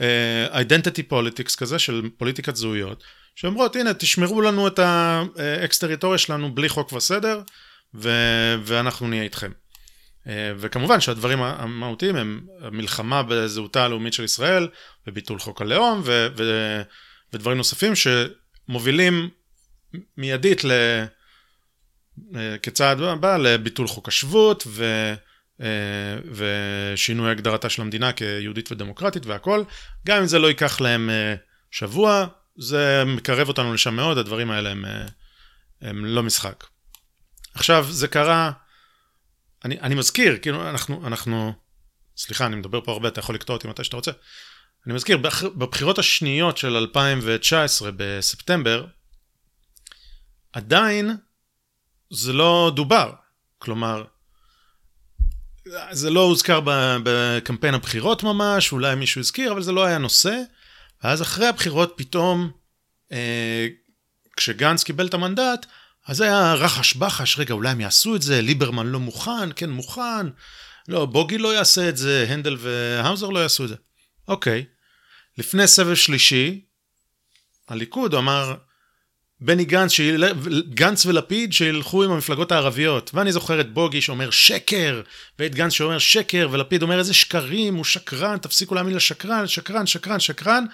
uh, politics כזה, של פוליטיקת זהויות, שאומרות הנה תשמרו לנו את האקסטריטוריה שלנו בלי חוק וסדר, ו- ואנחנו נהיה איתכם. Uh, וכמובן שהדברים המהותיים הם מלחמה בזהותה הלאומית של ישראל, וביטול חוק הלאום, ו- ו- ודברים נוספים שמובילים מיידית ל... אה, כצעד הבא לביטול חוק השבות ו, אה, ושינוי הגדרתה של המדינה כיהודית ודמוקרטית והכל. גם אם זה לא ייקח להם אה, שבוע, זה מקרב אותנו לשם מאוד, הדברים האלה הם, הם לא משחק. עכשיו, זה קרה, אני, אני מזכיר, כאילו, אנחנו, אנחנו, סליחה, אני מדבר פה הרבה, אתה יכול לקטוע אותי מתי שאתה רוצה. אני מזכיר, בבחירות השניות של 2019 בספטמבר, עדיין זה לא דובר. כלומר, זה לא הוזכר בקמפיין הבחירות ממש, אולי מישהו הזכיר, אבל זה לא היה נושא. ואז אחרי הבחירות פתאום, אה, כשגנץ קיבל את המנדט, אז היה רחש בחש, רגע, אולי הם יעשו את זה, ליברמן לא מוכן, כן מוכן, לא, בוגי לא יעשה את זה, הנדל והאוזר לא יעשו את זה. אוקיי. לפני סבב שלישי, הליכוד אמר, בני גנץ, שיל... גנץ ולפיד שילכו עם המפלגות הערביות. ואני זוכר את בוגי שאומר שקר, ואת גנץ שאומר שקר, ולפיד אומר איזה שקרים, הוא שקרן, תפסיקו להאמין לשקרן, שקרן, שקרן, שקרן,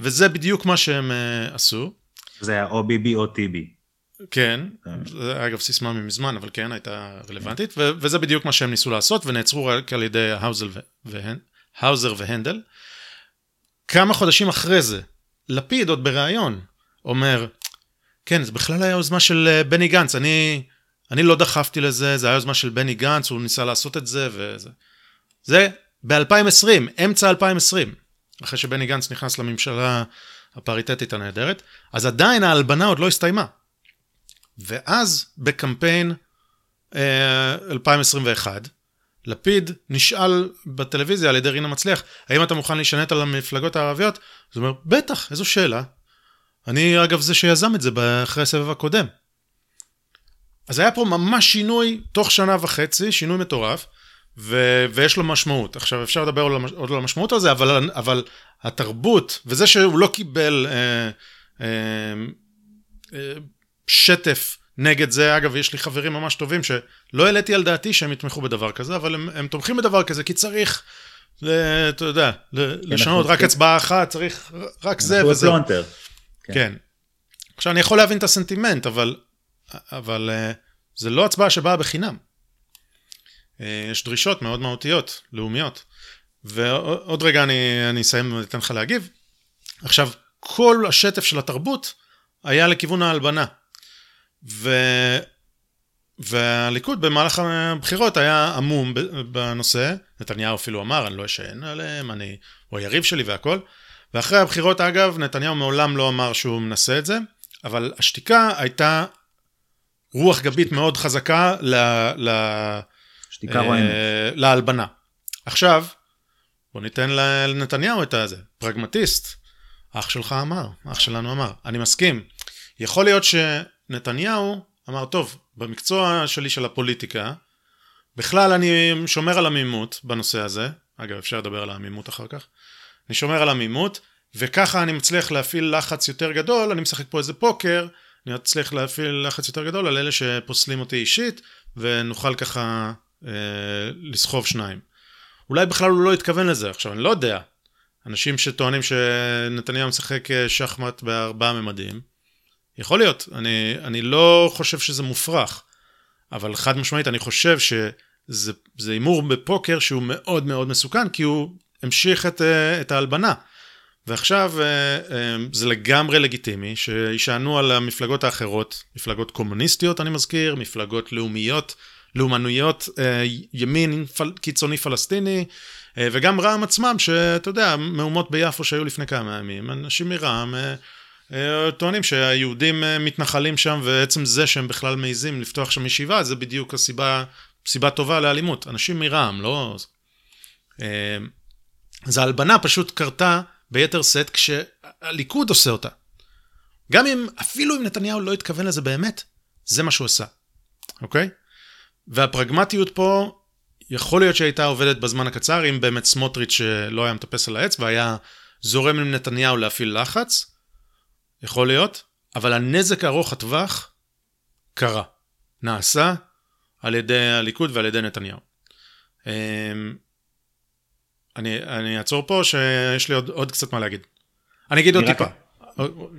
וזה בדיוק מה שהם uh, עשו. זה היה או ביבי או טיבי. כן, זה אגב סיסמה ממזמן, אבל כן, הייתה רלוונטית, ו- וזה בדיוק מה שהם ניסו לעשות, ונעצרו רק על ידי. האוזר והנדל. כמה חודשים אחרי זה, לפיד עוד בריאיון אומר, כן, זה בכלל היה יוזמה של אה, בני גנץ, אני, אני לא דחפתי לזה, זה היה יוזמה של בני גנץ, הוא ניסה לעשות את זה וזה. זה ב-2020, אמצע 2020, אחרי שבני גנץ נכנס לממשלה הפריטטית הנהדרת, אז עדיין ההלבנה עוד לא הסתיימה. ואז בקמפיין אה, 2021, לפיד נשאל בטלוויזיה על ידי רינה מצליח, האם אתה מוכן להישנט על המפלגות הערביות? אז הוא אומר, בטח, איזו שאלה. אני אגב זה שיזם את זה אחרי הסבב הקודם. אז היה פה ממש שינוי תוך שנה וחצי, שינוי מטורף, ו- ויש לו משמעות. עכשיו אפשר לדבר עוד על המשמעות הזה, אבל, אבל התרבות, וזה שהוא לא קיבל אה, אה, אה, שטף נגד זה, אגב, יש לי חברים ממש טובים שלא העליתי על דעתי שהם יתמכו בדבר כזה, אבל הם, הם תומכים בדבר כזה, כי צריך, אתה יודע, לשנות רק הצבעה אחת, צריך רק זה וזה. כן. כן. עכשיו, אני יכול להבין את הסנטימנט, אבל, אבל uh, זה לא הצבעה שבאה בחינם. Uh, יש דרישות מאוד מהותיות, לאומיות. ועוד רגע אני, אני אסיים ואתן לך להגיב. עכשיו, כל השטף של התרבות היה לכיוון ההלבנה. ו... והליכוד במהלך הבחירות היה עמום בנושא, נתניהו אפילו אמר, אני לא אשען עליהם, אני... הוא היריב שלי והכל, ואחרי הבחירות אגב, נתניהו מעולם לא אמר שהוא מנסה את זה, אבל השתיקה הייתה רוח גבית מאוד חזקה ל... ל שתיקה אה. להלבנה. עכשיו, בוא ניתן לנתניהו את הזה, פרגמטיסט. אח שלך אמר, אח שלנו אמר. אני מסכים. יכול להיות שנתניהו אמר, טוב, במקצוע שלי של הפוליטיקה, בכלל אני שומר על עמימות בנושא הזה, אגב אפשר לדבר על העמימות אחר כך, אני שומר על עמימות, וככה אני מצליח להפעיל לחץ יותר גדול, אני משחק פה איזה פוקר, אני מצליח להפעיל לחץ יותר גדול על אלה שפוסלים אותי אישית, ונוכל ככה אה, לסחוב שניים. אולי בכלל הוא לא התכוון לזה, עכשיו אני לא יודע. אנשים שטוענים שנתניהו משחק אה, שחמט בארבעה ממדים, יכול להיות, אני, אני לא חושב שזה מופרך, אבל חד משמעית אני חושב שזה הימור בפוקר שהוא מאוד מאוד מסוכן, כי הוא המשיך את, אה, את ההלבנה. ועכשיו אה, אה, זה לגמרי לגיטימי שישענו על המפלגות האחרות, מפלגות קומוניסטיות אני מזכיר, מפלגות לאומיות, לאומנויות, ימין קיצוני פלסטיני, וגם רע"מ עצמם, שאתה יודע, מהומות ביפו שהיו לפני כמה ימים, אנשים מרע"מ טוענים שהיהודים אה, מתנחלים שם, ועצם זה שהם בכלל מעיזים לפתוח שם ישיבה, זה בדיוק הסיבה, סיבה טובה לאלימות. אנשים מרע"מ, לא... אה, אז ההלבנה פשוט קרתה ביתר שאת כשהליכוד עושה אותה. גם אם, אפילו אם נתניהו לא התכוון לזה באמת, זה מה שהוא עשה, אוקיי? והפרגמטיות פה, יכול להיות שהייתה עובדת בזמן הקצר, אם באמת סמוטריץ' לא היה מטפס על העץ והיה זורם עם נתניהו להפעיל לחץ, יכול להיות, אבל הנזק ארוך הטווח קרה, נעשה על ידי הליכוד ועל ידי נתניהו. אמ, אני, אני אעצור פה שיש לי עוד, עוד קצת מה להגיד. אני אגיד עוד רק... טיפה.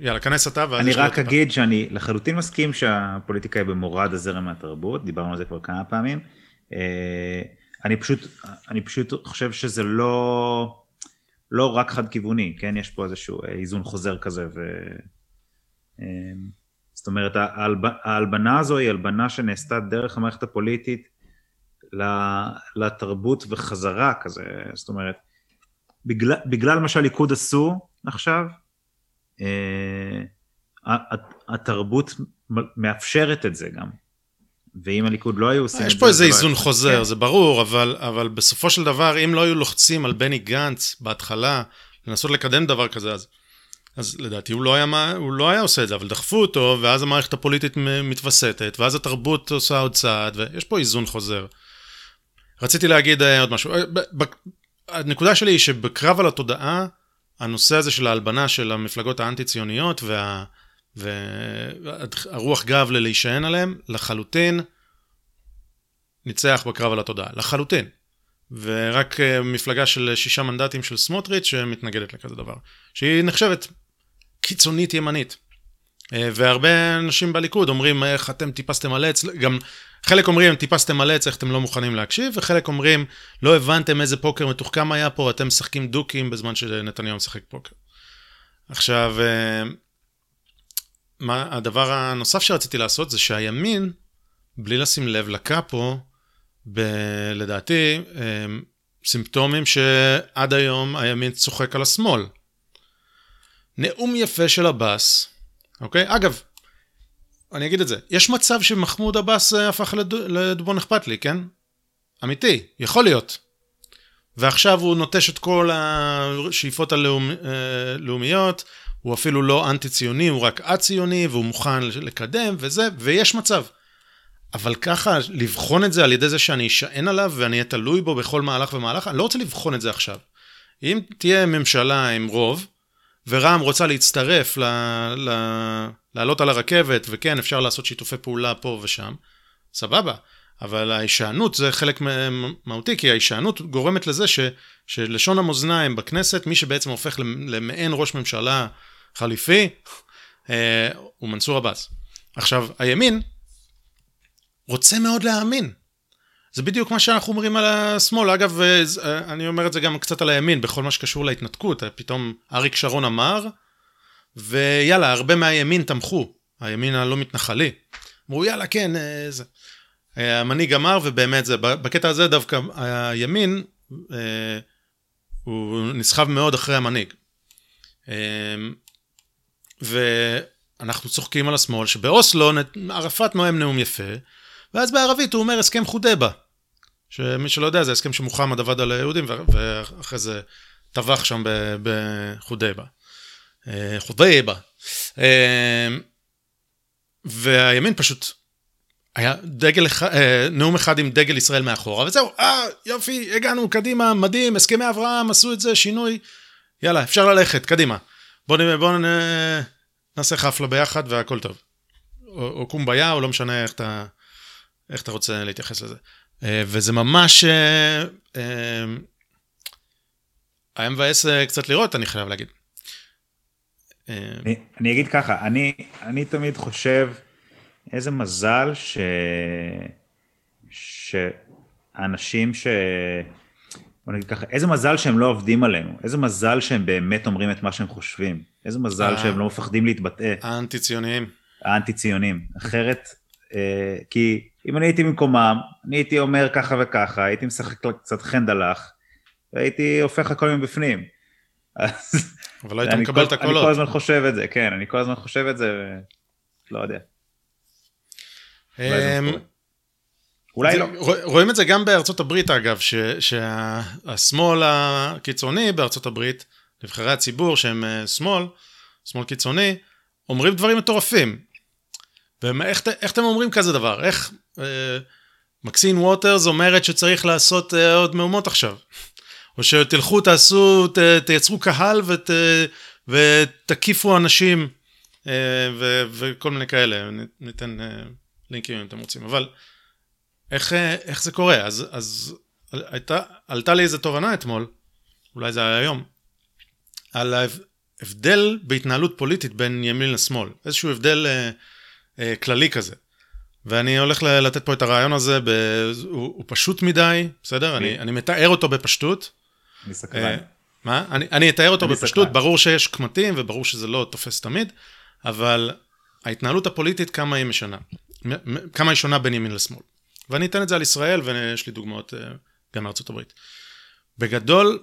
יאללה, כנס אתה ואז... אני רק אגיד שאני לחלוטין מסכים שהפוליטיקה היא במורד הזרם מהתרבות, דיברנו על זה כבר כמה פעמים. אה, אני פשוט, אני פשוט חושב שזה לא, לא רק חד כיווני, כן? יש פה איזשהו איזון חוזר כזה ו... אה, זאת אומרת, ההלבנה הזו היא הלבנה שנעשתה דרך המערכת הפוליטית לתרבות וחזרה כזה, זאת אומרת, בגלל, בגלל מה שהליכוד עשו עכשיו, אה, התרבות מאפשרת את זה גם. ואם הליכוד לא היו עושים את זה... יש פה איזה לא איזון חוזר, כן. זה ברור, אבל, אבל בסופו של דבר, אם לא היו לוחצים על בני גנץ בהתחלה, לנסות לקדם דבר כזה, אז, אז לדעתי הוא לא, היה, הוא לא היה עושה את זה, אבל דחפו אותו, ואז המערכת הפוליטית מתווסתת, ואז התרבות עושה עוד צעד, ויש פה איזון חוזר. רציתי להגיד אה, עוד משהו. אה, הנקודה שלי היא שבקרב על התודעה, הנושא הזה של ההלבנה של המפלגות האנטי-ציוניות וה, והרוח גב ללהישען עליהם, לחלוטין ניצח בקרב על התודעה. לחלוטין. ורק אה, מפלגה של שישה מנדטים של סמוטריץ' שמתנגדת לכזה דבר. שהיא נחשבת קיצונית ימנית. אה, והרבה אנשים בליכוד אומרים איך אתם טיפסתם על עץ, גם חלק אומרים טיפסתם על עץ איך אתם לא מוכנים להקשיב, וחלק אומרים לא הבנתם איזה פוקר מתוחכם היה פה, אתם משחקים דוקים בזמן שנתניהו משחק פוקר. עכשיו, אה, מה, הדבר הנוסף שרציתי לעשות זה שהימין, בלי לשים לב, לקה פה, ב, לדעתי, אה, סימפטומים שעד היום הימין צוחק על השמאל. נאום יפה של עבאס, אוקיי? אגב, אני אגיד את זה, יש מצב שמחמוד עבאס אה, הפך לד... לדובון אכפת לי, כן? אמיתי, יכול להיות. ועכשיו הוא נוטש את כל השאיפות הלאומיות, הלאומ... הוא אפילו לא אנטי ציוני, הוא רק א-ציוני, והוא מוכן לקדם וזה, ויש מצב. אבל ככה, לבחון את זה על ידי זה שאני אשען עליו ואני אהיה תלוי בו בכל מהלך ומהלך, אני לא רוצה לבחון את זה עכשיו. אם תהיה ממשלה עם רוב, ורע"מ רוצה להצטרף, ל, ל, לעלות על הרכבת, וכן, אפשר לעשות שיתופי פעולה פה ושם, סבבה. אבל ההישענות זה חלק מהותי, כי ההישענות גורמת לזה ש, שלשון המאזניים בכנסת, מי שבעצם הופך למעין ראש ממשלה חליפי, אה, הוא מנסור עבאס. עכשיו, הימין רוצה מאוד להאמין. זה בדיוק מה שאנחנו אומרים על השמאל. אגב, אה, אה, אני אומר את זה גם קצת על הימין, בכל מה שקשור להתנתקות. פתאום אריק שרון אמר, ויאללה, הרבה מהימין תמכו, הימין הלא מתנחלי. אמרו, יאללה, כן, אה, זה. המנהיג אמר, ובאמת זה, בקטע הזה דווקא הימין, הוא נסחב מאוד אחרי המנהיג. ואנחנו צוחקים על השמאל, שבאוסלו ערפאת נואם נאום יפה, ואז בערבית הוא אומר הסכם חודבה. שמי שלא יודע, זה הסכם שמוחמד עבד על היהודים, ואחרי זה טבח שם בחודייבה. אה, חודייבה. אה, והימין פשוט היה דגל אה, נאום אחד עם דגל ישראל מאחורה, וזהו, אה, יופי, הגענו, קדימה, מדהים, הסכמי אברהם, עשו את זה, שינוי, יאללה, אפשר ללכת, קדימה. בואו בוא נעשה חפלה ביחד והכל טוב. או, או קומביה, או לא משנה איך אתה, איך אתה רוצה להתייחס לזה. אה, וזה ממש אה, אה, היה מבאס קצת לראות, אני חייב להגיד. אני, אני אגיד ככה, אני, אני תמיד חושב איזה מזל ש... שאנשים ש... בוא נגיד ככה, איזה מזל שהם לא עובדים עלינו, איזה מזל שהם באמת אומרים את מה שהם חושבים, איזה מזל שהם לא מפחדים להתבטא. האנטי ציוניים. האנטי ציונים, אחרת, כי אם אני הייתי במקומם, אני הייתי אומר ככה וככה, הייתי משחק קצת חנדלח, והייתי הופך הכל מבפנים. אבל לא היית מקבל את הקולות. אני כל הזמן חושב את זה, כן, אני כל הזמן חושב את זה, ולא יודע. אמ, אולי לא. רואים את זה גם בארצות הברית אגב, שהשמאל הקיצוני בארצות הברית, נבחרי הציבור שהם אה, שמאל, שמאל קיצוני, אומרים דברים מטורפים. ואיך אתם אומרים כזה דבר? איך מקסין ווטרס אומרת שצריך לעשות אה, עוד מהומות עכשיו? או שתלכו, תעשו, ת, תייצרו קהל ות, ותקיפו אנשים אה, ו, וכל מיני כאלה. ניתן אה, לינקים אם אתם רוצים. אבל איך, אה, איך זה קורה? אז, אז הייתה, עלתה לי איזה תובנה אתמול, אולי זה היה היום, על ההבדל בהתנהלות פוליטית בין ימין לשמאל. איזשהו הבדל אה, אה, כללי כזה. ואני הולך לתת פה את הרעיון הזה, ב... הוא, הוא פשוט מדי, בסדר? אני, אני מתאר אותו בפשטות. אני סקרן. מה? אני, אני אתאר אותו בפשטות, סקרן. ברור שיש קמטים וברור שזה לא תופס תמיד, אבל ההתנהלות הפוליטית כמה היא משנה, כמה היא שונה בין ימין לשמאל. ואני אתן את זה על ישראל ויש לי דוגמאות גם מארצות הברית. בגדול,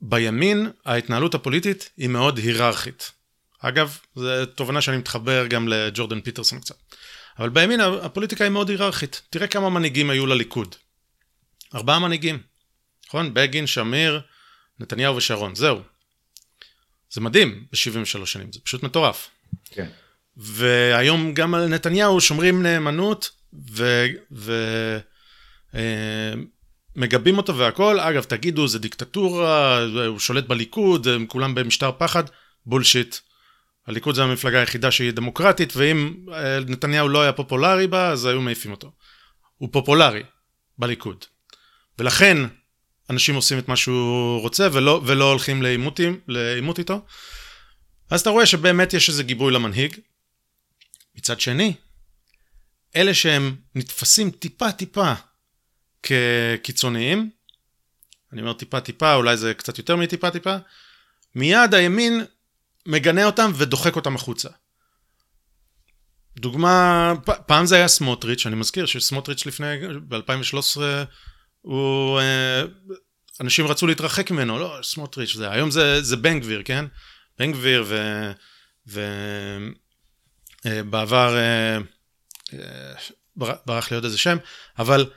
בימין ההתנהלות הפוליטית היא מאוד היררכית. אגב, זו תובנה שאני מתחבר גם לג'ורדן פיטרסון קצת. אבל בימין הפוליטיקה היא מאוד היררכית. תראה כמה מנהיגים היו לליכוד. ארבעה מנהיגים. נכון? בגין, שמיר, נתניהו ושרון. זהו. זה מדהים ב-73 שנים, זה פשוט מטורף. כן. והיום גם על נתניהו שומרים נאמנות ו... ו... אה, אותו והכל. אגב, תגידו, זה דיקטטורה, הוא שולט בליכוד, הם כולם במשטר פחד. בולשיט. הליכוד זה המפלגה היחידה שהיא דמוקרטית, ואם אה, נתניהו לא היה פופולרי בה, אז היו מעיפים אותו. הוא פופולרי בליכוד. ולכן אנשים עושים את מה שהוא רוצה ולא, ולא הולכים לעימות איתו. אז אתה רואה שבאמת יש איזה גיבוי למנהיג. מצד שני, אלה שהם נתפסים טיפה טיפה כקיצוניים, אני אומר טיפה טיפה, אולי זה קצת יותר מטיפה טיפה, מיד הימין מגנה אותם ודוחק אותם החוצה. דוגמה, פעם זה היה סמוטריץ', אני מזכיר שסמוטריץ' לפני, ב-2013, הוא, אה, אנשים רצו להתרחק ממנו, לא, סמוטריץ', זה, היום זה, זה בן גביר, כן? בן גביר ו... ובעבר, אה, אה, ברח לי עוד איזה שם, אבל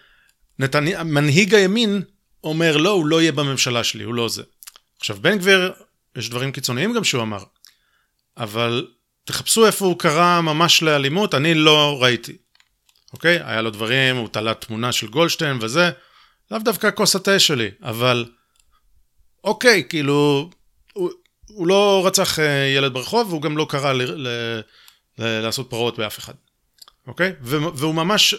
נתני... מנהיג הימין אומר, לא, הוא לא יהיה בממשלה שלי, הוא לא זה. עכשיו, בן גביר, יש דברים קיצוניים גם שהוא אמר. אבל תחפשו איפה הוא קרא ממש לאלימות, אני לא ראיתי. אוקיי? היה לו דברים, הוא תלה תמונה של גולדשטיין וזה, לאו דווקא כוס התה שלי, אבל אוקיי, כאילו, הוא, הוא לא רצח אה, ילד ברחוב, והוא גם לא קרא ל, ל, ל, לעשות פרעות באף אחד. אוקיי? והוא ממש,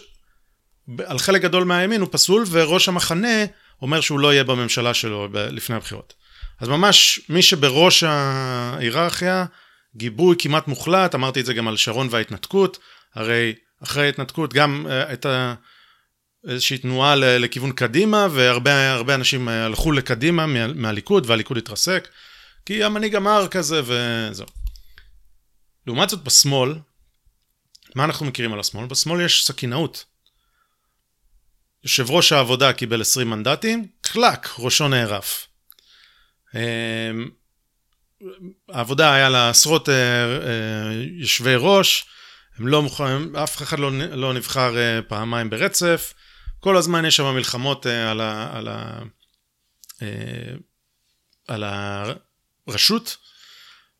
על חלק גדול מהימין הוא פסול, וראש המחנה אומר שהוא לא יהיה בממשלה שלו לפני הבחירות. אז ממש מי שבראש ההיררכיה, גיבוי כמעט מוחלט, אמרתי את זה גם על שרון וההתנתקות, הרי אחרי ההתנתקות גם uh, הייתה איזושהי תנועה לכיוון קדימה, והרבה אנשים הלכו לקדימה מה, מהליכוד, והליכוד התרסק, כי המנהיג אמר כזה וזהו. לעומת זאת בשמאל, מה אנחנו מכירים על השמאל? בשמאל יש סכינאות. יושב ראש העבודה קיבל 20 מנדטים, קלק, ראשו נערף. העבודה היה לה עשרות אה, אה, יושבי ראש, הם לא מוכנים, אף אחד לא, לא נבחר אה, פעמיים ברצף, כל הזמן יש שם מלחמות על, ה, על, ה, על הרשות,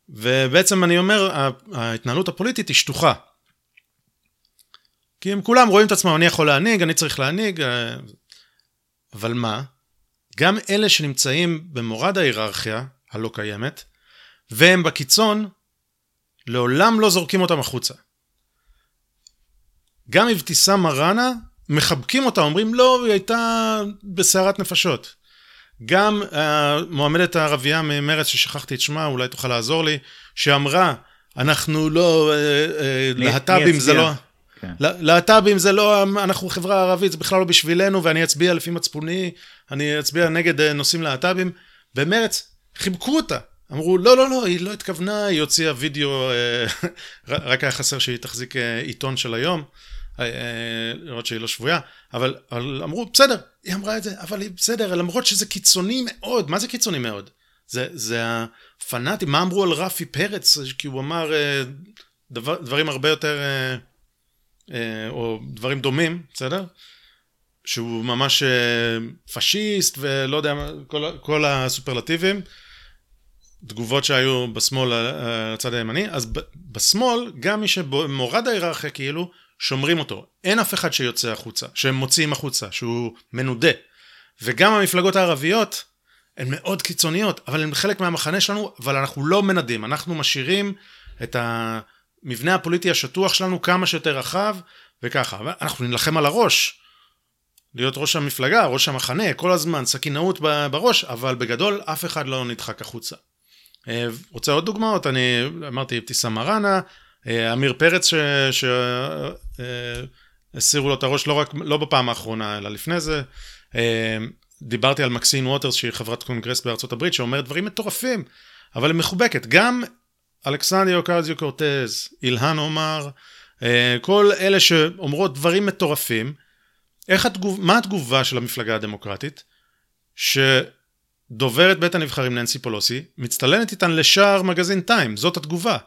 ובעצם אני אומר, ההתנהלות הפוליטית היא שטוחה. כי הם כולם רואים את עצמם, אני יכול להנהיג, אני צריך להנהיג, אבל מה? גם אלה שנמצאים במורד ההיררכיה הלא קיימת, והם בקיצון, לעולם לא זורקים אותם החוצה. גם אבתיסאם מראענה, מחבקים אותה, אומרים לא, היא הייתה בסערת נפשות. גם המועמדת uh, הערבייה ממרצ, ששכחתי את שמה, אולי תוכל לעזור לי, שאמרה, אנחנו לא, uh, uh, להט"בים זה לא... כן. להט"בים זה לא, אנחנו חברה ערבית, זה בכלל לא בשבילנו, ואני אצביע לפי מצפוני, אני אצביע נגד אה, נושאים להט"בים. במרץ חיבקו אותה. אמרו, לא, לא, לא, היא לא התכוונה, היא הוציאה וידאו, אה, [laughs] רק היה חסר שהיא תחזיק אה, עיתון של היום, לראות שהיא לא שבויה, אבל, אבל אמרו, בסדר, היא אמרה את זה, אבל היא בסדר, למרות שזה קיצוני מאוד, מה זה קיצוני מאוד? זה, זה הפנאטים, מה אמרו על רפי פרץ, כי הוא אמר אה, דבר, דברים הרבה יותר, אה, אה, או דברים דומים, בסדר? שהוא ממש פשיסט ולא יודע, כל, כל הסופרלטיבים, תגובות שהיו בשמאל הצד הימני, אז בשמאל, גם מי שמורד ההיררכיה כאילו, שומרים אותו. אין אף אחד שיוצא החוצה, שהם מוציאים החוצה, שהוא מנודה. וגם המפלגות הערביות הן מאוד קיצוניות, אבל הן חלק מהמחנה שלנו, אבל אנחנו לא מנדים, אנחנו משאירים את המבנה הפוליטי השטוח שלנו כמה שיותר רחב, וככה. אנחנו נלחם על הראש, להיות ראש המפלגה, ראש המחנה, כל הזמן, סכינאות בראש, אבל בגדול אף אחד לא נדחק החוצה. אה, רוצה עוד דוגמאות? אני אמרתי אבתיסאם מראענה, אה, עמיר פרץ שהסירו אה, לו את הראש לא רק, לא בפעם האחרונה, אלא לפני זה. דיברתי על מקסין ווטרס שהיא חברת קונגרס בארצות הברית שאומרת דברים מטורפים, אבל היא מחובקת. גם אלכסנדיה אוקזיו קורטז, אילהן עומר, כל אלה שאומרות דברים מטורפים, איך התגוב, מה התגובה של המפלגה הדמוקרטית? שדוברת בית הנבחרים ננסי פולוסי מצטלנת איתן לשער מגזין טיים, זאת התגובה.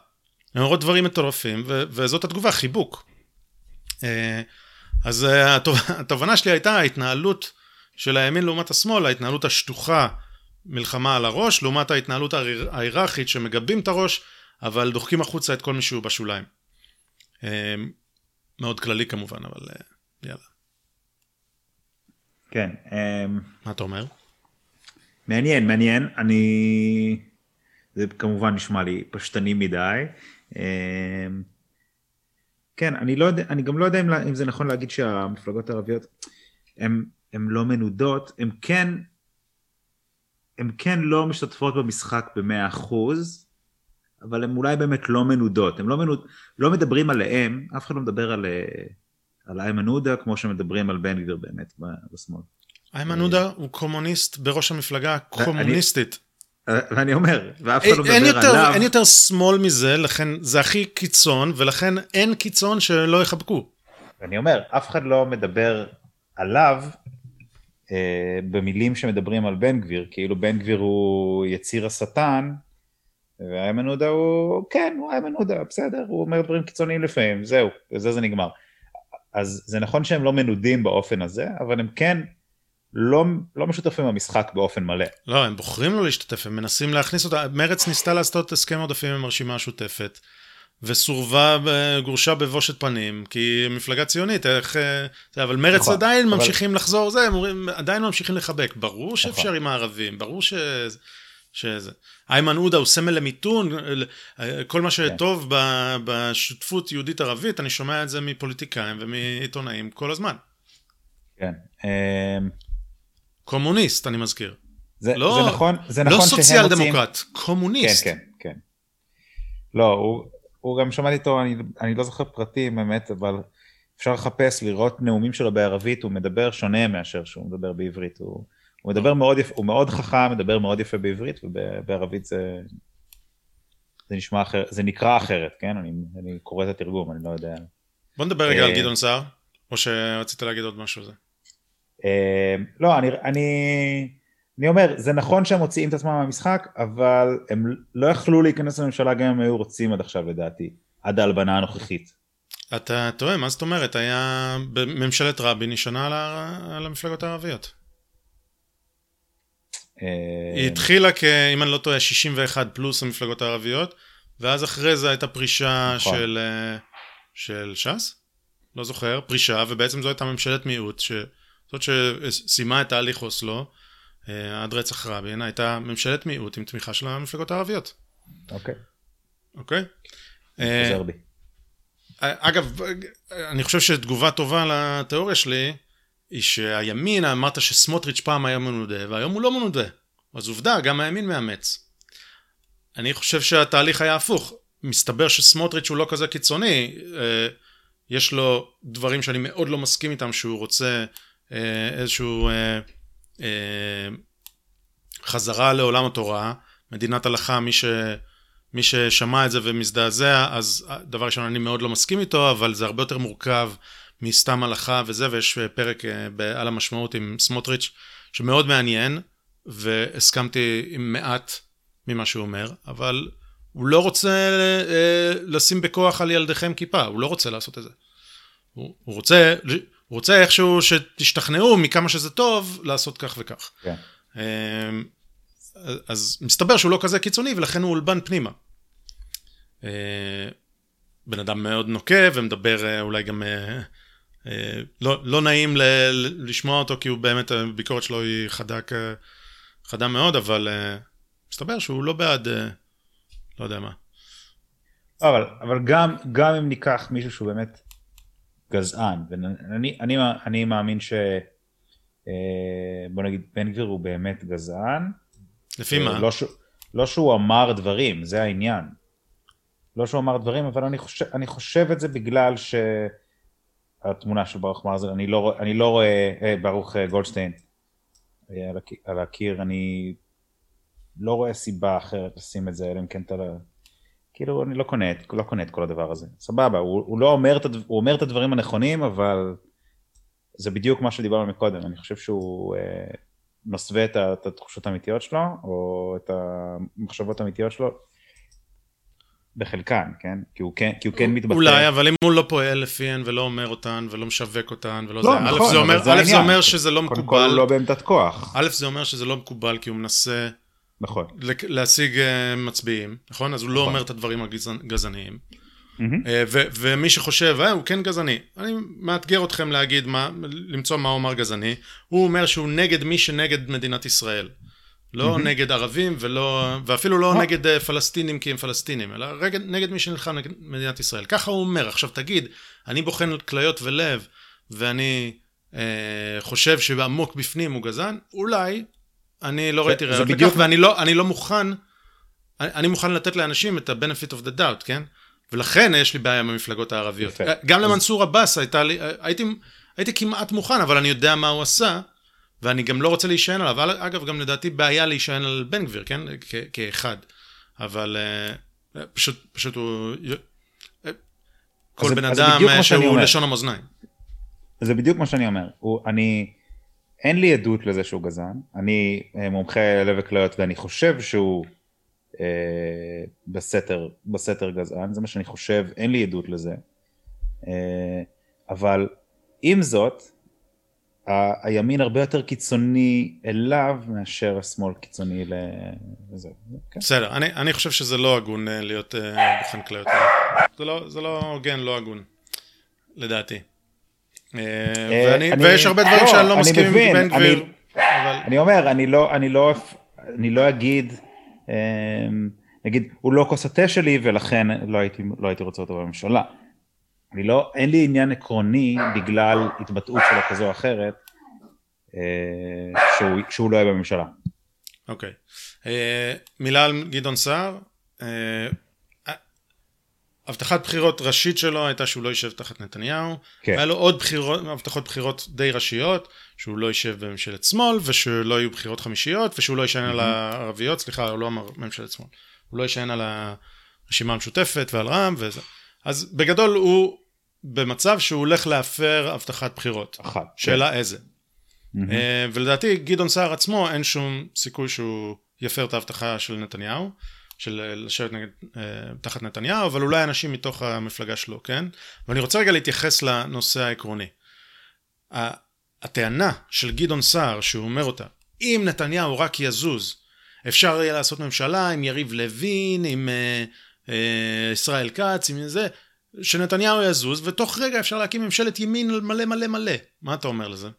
הן אומרות דברים מטורפים ו- וזאת התגובה, חיבוק. אה, אז אה, התובנה שלי הייתה ההתנהלות של הימין לעומת השמאל, ההתנהלות השטוחה, מלחמה על הראש, לעומת ההתנהלות ההיררכית שמגבים את הראש, אבל דוחקים החוצה את כל מי שהוא בשוליים. אה, מאוד כללי כמובן, אבל יאללה. כן. מה אתה אומר? מעניין, מעניין. אני... זה כמובן נשמע לי פשטני מדי. אמ, כן, אני, לא יודע, אני גם לא יודע אם, זה נכון להגיד שהמפלגות הערביות הן לא מנודות, הן כן, הן כן לא משתתפות במשחק במאה אחוז, אבל הן אולי באמת לא מנודות, הן לא, מנוד, לא מדברים עליהן, אף אחד לא מדבר על, על איימן עודה כמו שמדברים על בן גביר באמת בשמאל. איימן עודה הוא קומוניסט בראש המפלגה הקומוניסטית. ואני אומר, ואף אחד לא מדבר יותר, עליו. אין יותר שמאל מזה, לכן זה הכי קיצון, ולכן אין קיצון שלא יחבקו. אני אומר, אף אחד לא מדבר עליו אה, במילים שמדברים על בן גביר, כאילו בן גביר הוא יציר השטן, ואיימן עודה הוא, כן, הוא איימן עודה, בסדר, הוא אומר דברים קיצוניים לפעמים, זהו, וזה זה נגמר. אז זה נכון שהם לא מנודים באופן הזה, אבל הם כן לא, לא משותפים במשחק באופן מלא. לא, הם בוחרים לא להשתתף, הם מנסים להכניס אותה. מרץ ניסתה לעשות הסכם עודפים עם הרשימה המשותפת, וסורבה, גורשה בבושת פנים, כי מפלגה ציונית, איך... זה, אבל מרץ נכון, עדיין אבל... ממשיכים לחזור, זה, הם אומרים, עדיין ממשיכים לחבק. ברור שאפשר נכון. עם הערבים, ברור ש... שזה. איימן עודה הוא סמל למיתון, כל מה כן. שטוב כן. בשותפות יהודית-ערבית, אני שומע את זה מפוליטיקאים ומעיתונאים כל הזמן. כן. קומוניסט, אני מזכיר. זה, לא, זה נכון, זה נכון לא סוציאל דמוקרט, רוצים... קומוניסט. כן, כן, כן. לא, הוא, הוא גם שמעתי אותו, אני, אני לא זוכר פרטים באמת, אבל אפשר לחפש, לראות נאומים שלו בערבית, הוא מדבר שונה מאשר שהוא מדבר בעברית. הוא, הוא מדבר מאוד יפה, הוא מאוד חכם, מדבר מאוד יפה בעברית, ובערבית זה, זה נשמע אחרת, זה נקרא אחרת, כן? אני, אני קורא את התרגום, אני לא יודע. בוא נדבר רגע על אה, גדעון סער, או שרצית להגיד עוד משהו על זה. אה, לא, אני, אני, אני אומר, זה נכון שהם מוציאים את עצמם מהמשחק, אבל הם לא יכלו להיכנס לממשלה גם אם היו רוצים עד עכשיו לדעתי, עד ההלבנה הנוכחית. אתה טועה, מה זאת אומרת? היה בממשלת רבין נשענה על, על המפלגות הערביות. אה, היא התחילה כ... אם אני לא טועה, 61 פלוס המפלגות הערביות, ואז אחרי זה הייתה פרישה נכון. של, אה, של ש"ס? לא זוכר, פרישה, ובעצם זו הייתה ממשלת מיעוט, ש... זאת שסיימה את תהליך אוסלו אה, עד רצח רבין, הייתה ממשלת מיעוט עם תמיכה של המפלגות הערביות. אוקיי. אוקיי? אגב, אני חושב שתגובה טובה לתיאוריה שלי, היא שהימין, אמרת שסמוטריץ' פעם היה מנודה, והיום הוא לא מנודה. אז עובדה, גם הימין מאמץ. אני חושב שהתהליך היה הפוך. מסתבר שסמוטריץ' הוא לא כזה קיצוני. אה, יש לו דברים שאני מאוד לא מסכים איתם, שהוא רוצה אה, איזשהו אה, חזרה לעולם התורה, מדינת הלכה, מי, ש, מי ששמע את זה ומזדעזע, אז דבר ראשון אני מאוד לא מסכים איתו, אבל זה הרבה יותר מורכב מסתם הלכה וזה, ויש פרק אה, על המשמעות עם סמוטריץ' שמאוד מעניין, והסכמתי עם מעט ממה שהוא אומר, אבל הוא לא רוצה אה, לשים בכוח על ילדיכם כיפה, הוא לא רוצה לעשות את זה. הוא, הוא רוצה, הוא רוצה איכשהו שתשתכנעו מכמה שזה טוב לעשות כך וכך. כן. אה, אז מסתבר שהוא לא כזה קיצוני ולכן הוא אולבן פנימה. אה, בן אדם מאוד נוקב ומדבר אה, אולי גם אה, לא, לא נעים ל, לשמוע אותו כי הוא באמת, הביקורת שלו היא חדה, חדה מאוד, אבל מסתבר שהוא לא בעד, לא יודע מה. אבל, אבל גם, גם אם ניקח מישהו שהוא באמת גזען, ואני אני, אני מאמין ש... בוא נגיד בן גביר הוא באמת גזען. לפי מה? לא, לא שהוא אמר דברים, זה העניין. לא שהוא אמר דברים, אבל אני חושב, אני חושב את זה בגלל שהתמונה של ברוך מרזל, אני לא, אני לא רואה, אה, ברוך אה, גולדשטיין אה, על, הקיר, על הקיר, אני לא רואה סיבה אחרת לשים את זה, אלא אם כן אתה... כאילו, אני לא קונה, לא קונה את כל הדבר הזה. סבבה, הוא, הוא לא אומר, הוא אומר את הדברים הנכונים, אבל זה בדיוק מה שדיברנו מקודם, אני חושב שהוא אה, מסווה את, את התחושות האמיתיות שלו, או את המחשבות האמיתיות שלו, בחלקן, כן? כי הוא כן, כי הוא כן מתבטא. אולי, אבל אם הוא לא פועל לפיהן ולא אומר אותן ולא משווק אותן ולא לא, זה, נכון, א', זה אומר, זה, א', זה אומר שזה לא מקובל. קודם כל הוא לא בעמדת כוח. א', זה אומר שזה לא מקובל כי הוא מנסה נכון. להשיג uh, מצביעים, נכון? אז הוא לא נכון. לא אומר את הדברים הגזעניים. Mm-hmm. ו- ומי שחושב, אה, הוא כן גזעני. אני מאתגר אתכם להגיד מה, למצוא מה הוא אמר גזעני. הוא אומר שהוא נגד מי שנגד מדינת ישראל. לא mm-hmm. נגד ערבים ולא, ואפילו לא oh. נגד אה, פלסטינים כי הם פלסטינים, אלא נגד, נגד מי שנלחם נגד מדינת ישראל. ככה הוא אומר. עכשיו תגיד, אני בוחן כליות ולב, ואני אה, חושב שעמוק בפנים הוא גזען, אולי אני לא ראיתי ראיות בדיוק... לכך, ואני לא, לא מוכן, אני, אני מוכן לתת לאנשים את ה-benefit of the doubt, כן? ולכן יש לי בעיה עם המפלגות הערביות. יפה. גם אז... למנסור עבאס הייתה לי, הייתי, הייתי כמעט מוכן, אבל אני יודע מה הוא עשה. ואני גם לא רוצה להישען עליו. אגב, גם לדעתי בעיה להישען על בן גביר, כן? כאחד. אבל uh, פשוט, פשוט הוא... כל בן אדם אה, שהוא לשון המאזניים. זה בדיוק מה שאני אומר. הוא, אני, אין לי עדות לזה שהוא גזען. אני אה, מומחה לב וכליות ואני חושב שהוא אה, בסתר, בסתר גזען, זה מה שאני חושב, אין לי עדות לזה. אה, אבל עם זאת, הימין הרבה יותר קיצוני אליו מאשר השמאל קיצוני לזה. כן. בסדר, אני, אני חושב שזה לא הגון אה, להיות אה, בוחן כליות. זה לא, לא הוגן, לא הגון, לדעתי. אה, אני, ויש הרבה דברים לא, שאני לא מסכים עם בן גביר. אני אומר, אני לא, לא, לא אגיד, נגיד, הוא לא כוס התה שלי ולכן לא הייתי, רוצה אותו בממשלה. אני לא, אין לי עניין עקרוני בגלל התבטאות שלו כזו או אחרת, אה, שהוא, שהוא לא יהיה בממשלה. אוקיי. Okay. אה, מילה על גדעון סער. אה, הבטחת בחירות ראשית שלו הייתה שהוא לא יישב תחת נתניהו. כן. היה לו עוד בחירות, הבטחות בחירות די ראשיות, שהוא לא יישב בממשלת שמאל, ושלא יהיו בחירות חמישיות, ושהוא לא יישען mm-hmm. על הערביות, סליחה, הוא לא אמר ממשלת שמאל. הוא לא יישען על הרשימה המשותפת ועל רע"מ וזה. אז בגדול הוא במצב שהוא הולך להפר הבטחת בחירות. אחת. שאלה כן. איזה. Mm-hmm. ולדעתי גדעון סער עצמו אין שום סיכוי שהוא יפר את ההבטחה של נתניהו, של לשבת נגד, אה, תחת נתניהו, אבל אולי אנשים מתוך המפלגה שלו, כן? ואני רוצה רגע להתייחס לנושא העקרוני. הטענה של גדעון סער, שהוא אומר אותה, אם נתניהו רק יזוז, אפשר יהיה לעשות ממשלה עם יריב לוין, עם אה, אה, ישראל כץ, עם זה, שנתניהו יזוז, ותוך רגע אפשר להקים ממשלת ימין מלא מלא מלא. מה אתה אומר לזה?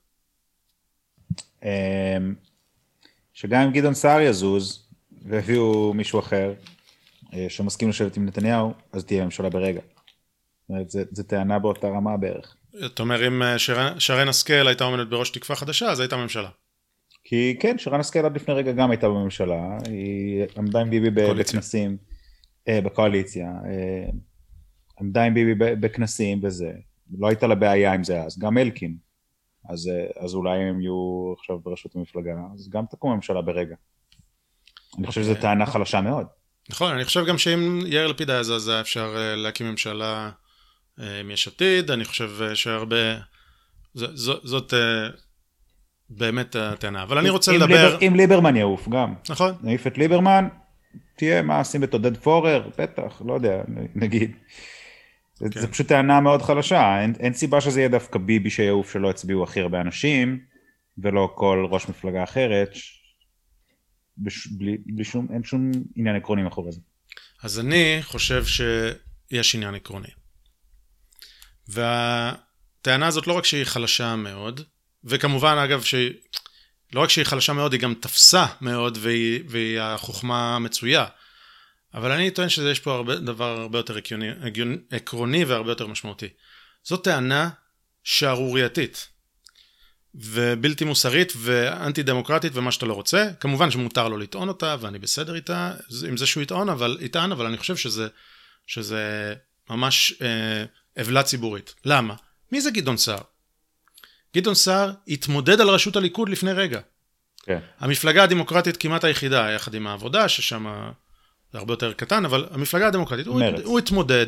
אמ, שגם אם גדעון סער יזוז, והביאו מישהו אחר אה, שמסכים לשבת עם נתניהו, אז תהיה ממשלה ברגע. זו טענה באותה רמה בערך. אתה אומר, אם אה, שרן השכל הייתה עומדת בראש תקווה חדשה, אז הייתה ממשלה. כי כן, שרן השכל עד לפני רגע גם הייתה בממשלה, היא עמדה עם ביבי בכנסים, אה, בקואליציה. עמדה עם ביבי בכנסים וזה, לא הייתה לה בעיה עם זה אז, גם אלקין, אז, אז אולי הם יהיו עכשיו בראשות המפלגה, אז גם תקום הממשלה ברגע. אני חושב שזו טענה חלשה מאוד. נכון, אני חושב גם שאם יאיר לפיד היה זז, היה אפשר אה, להקים ממשלה אה, עם יש עתיד, אני חושב אה, שהרבה... זאת באמת הטענה, אבל אני רוצה לדבר... אם ליברמן יעוף גם. נכון. נעיף את ליברמן, תהיה מה עושים את עודד פורר, בטח, לא יודע, נגיד. כן. זו פשוט טענה מאוד חלשה, אין, אין סיבה שזה יהיה דווקא ביבי שיעוף שלא יצביעו הכי הרבה אנשים, ולא כל ראש מפלגה אחרת, בש, בלי, בלי שום, אין שום עניין עקרוני מאחורי זה. אז אני חושב שיש עניין עקרוני. והטענה הזאת לא רק שהיא חלשה מאוד, וכמובן אגב שהיא, לא רק שהיא חלשה מאוד, היא גם תפסה מאוד והיא, והיא החוכמה מצויה. אבל אני טוען שיש פה הרבה, דבר הרבה יותר עקרוני, עקרוני והרבה יותר משמעותי. זו טענה שערורייתית ובלתי מוסרית ואנטי דמוקרטית ומה שאתה לא רוצה. כמובן שמותר לו לטעון אותה ואני בסדר איתה, עם זה שהוא יטעון, אבל, יטען, אבל אני חושב שזה, שזה ממש אה, עוולה ציבורית. למה? מי זה גדעון סער? גדעון סער התמודד על ראשות הליכוד לפני רגע. כן. המפלגה הדמוקרטית כמעט היחידה, יחד עם העבודה, ששם זה הרבה יותר קטן, אבל המפלגה הדמוקרטית, הוא, הוא התמודד,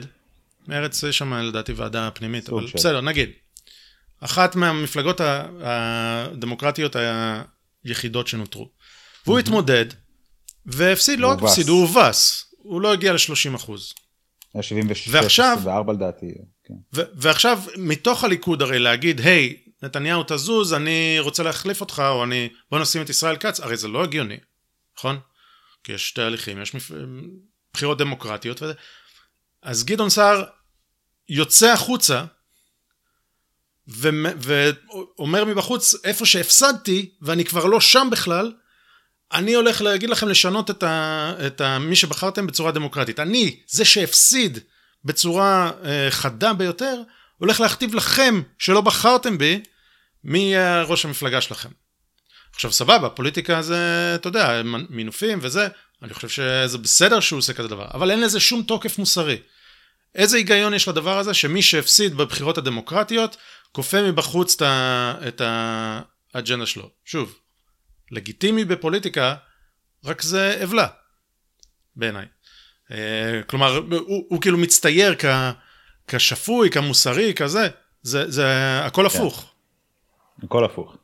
מרץ יש שם לדעתי ועדה פנימית, אבל של. בסדר, נגיד. אחת מהמפלגות הדמוקרטיות היחידות שנותרו. והוא התמודד, והפסיד, לא רק הפסיד, הוא הובס, הוא לא הגיע ל-30 אחוז. היה 76, 24 לדעתי. כן. ועכשיו, מתוך הליכוד הרי להגיד, היי, נתניהו תזוז, אני רוצה להחליף אותך, או אני, בוא נשים את ישראל כץ, הרי זה לא הגיוני, נכון? כי יש תהליכים, יש מפ... בחירות דמוקרטיות וזה. אז גדעון סער יוצא החוצה. ואומר מבחוץ, איפה שהפסדתי, ואני כבר לא שם בכלל, אני הולך להגיד לכם לשנות את, ה... את ה... מי שבחרתם בצורה דמוקרטית. אני, זה שהפסיד בצורה אה, חדה ביותר, הולך להכתיב לכם שלא בחרתם בי, מי יהיה ראש המפלגה שלכם. עכשיו סבבה, פוליטיקה זה, אתה יודע, מינופים וזה, אני חושב שזה בסדר שהוא עושה כזה דבר, אבל אין לזה שום תוקף מוסרי. איזה היגיון יש לדבר הזה שמי שהפסיד בבחירות הדמוקרטיות, כופה מבחוץ את האג'נדה שלו. שוב, לגיטימי בפוליטיקה, רק זה עוולה, בעיניי. אה, כלומר, הוא, הוא כאילו מצטייר כ, כשפוי, כמוסרי, כזה, זה, זה הכל כן. הפוך. הכל הפוך.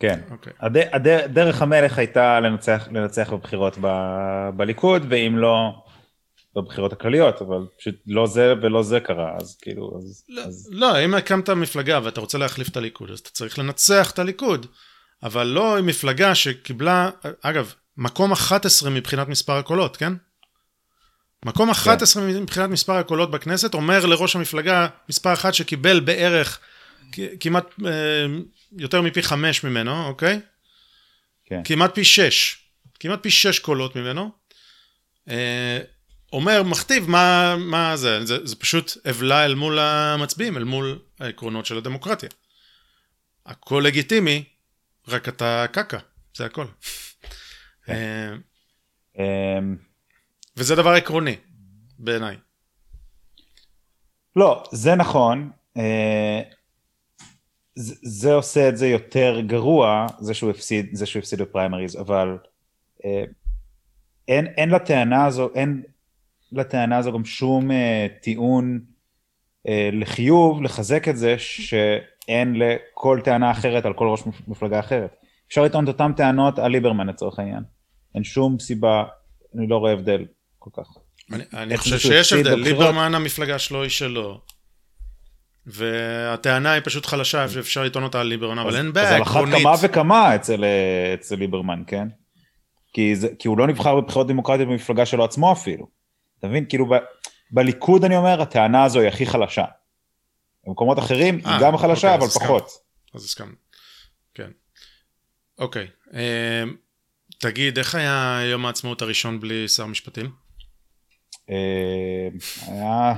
כן. Okay. אוקיי. הד, הד, דרך המלך הייתה לנצח, לנצח בבחירות ב, בליכוד, ואם לא, בבחירות הכלליות, אבל פשוט לא זה ולא זה קרה, אז כאילו, אז... לא, אז... לא אם הקמת מפלגה ואתה רוצה להחליף את הליכוד, אז אתה צריך לנצח את הליכוד, אבל לא עם מפלגה שקיבלה, אגב, מקום 11 מבחינת מספר הקולות, כן? מקום 11 כן. מבחינת מספר הקולות בכנסת אומר לראש המפלגה מספר אחת שקיבל בערך כמעט אה, יותר מפי חמש ממנו, אוקיי? כן. כמעט פי שש. כמעט פי שש קולות ממנו. אה, אומר, מכתיב מה, מה זה, זה, זה פשוט עוולה אל מול המצביעים, אל מול העקרונות של הדמוקרטיה. הכל לגיטימי, רק אתה קקה, זה הכל. כן. אה, וזה דבר עקרוני, בעיניי. לא, זה נכון. זה, זה עושה את זה יותר גרוע, זה שהוא הפסיד, זה שהוא הפסיד בפריימריז, אבל אה, אין, אין לטענה הזו, אין לטענה הזו גם שום אה, טיעון אה, לחיוב, לחזק את זה שאין לכל טענה אחרת על כל ראש מפלגה אחרת. אפשר לטעון את אותן טענות על ליברמן לצורך העניין. אין שום סיבה, אני לא רואה הבדל כל כך. אני, אני חושב שיש הבדל, ליברמן המפלגה שלו היא שלו. והטענה היא פשוט חלשה, אפשר לטעון אותה על ליברמן, אבל אין בעיה עקרונית. אז על אחת כמה וכמה אצל, אצל ליברמן, כן? כי, זה, כי הוא לא נבחר בבחירות דמוקרטיות במפלגה שלו עצמו אפילו. אתה מבין? כאילו ב, בליכוד אני אומר, הטענה הזו היא הכי חלשה. במקומות אחרים 아, היא אה, גם חלשה, אוקיי, אבל פחות. אז הסכמנו. כן. אוקיי. אה, תגיד, איך היה יום העצמאות הראשון בלי שר משפטים? [laughs] אה, היה...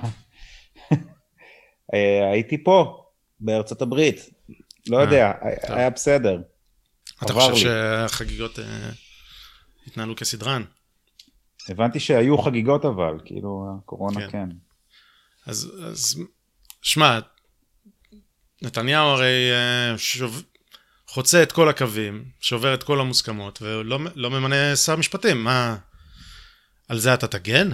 הייתי פה, בארצות הברית, לא אה, יודע, היה בסדר. אתה חושב שהחגיגות אה, התנהלו כסדרן? הבנתי שהיו חגיגות אבל, כאילו הקורונה כן. כן. אז, אז שמע, נתניהו הרי שוב, חוצה את כל הקווים, שובר את כל המוסכמות, ולא לא ממנה שר משפטים, מה, על זה אתה תגן?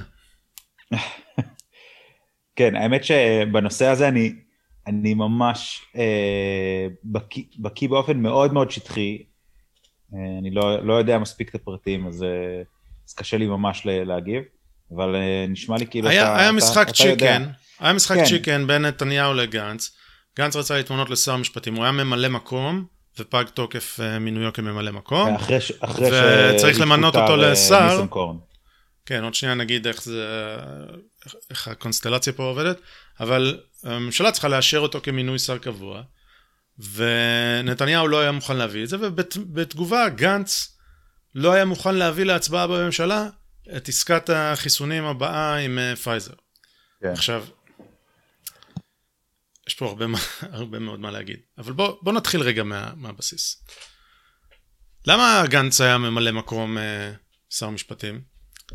[laughs] כן, האמת שבנושא הזה אני, אני ממש אה, בקיא, בקיא באופן מאוד מאוד שטחי. אה, אני לא, לא יודע מספיק את הפרטים, אז אה, אז קשה לי ממש להגיב, אבל נשמע לי כאילו היה, אתה, היה משחק אתה, צ'יקן, אתה היה משחק כן. צ'יקן בין נתניהו לגנץ, גנץ רצה להתמנות לשר המשפטים, הוא היה ממלא מקום, ופג תוקף מינויו כממלא מקום, אחרי, אחרי וצריך למנות אותו לשר, כן, עוד שנייה נגיד איך זה, איך הקונסטלציה פה עובדת, אבל הממשלה צריכה לאשר אותו כמינוי שר קבוע, ונתניהו לא היה מוכן להביא את זה, ובתגובה גנץ לא היה מוכן להביא להצבעה בממשלה את עסקת החיסונים הבאה עם אה, פייזר. כן. עכשיו, יש פה הרבה, [laughs] הרבה מאוד מה להגיד, אבל בוא, בוא נתחיל רגע מה, מהבסיס. למה גנץ היה ממלא מקום אה, שר המשפטים?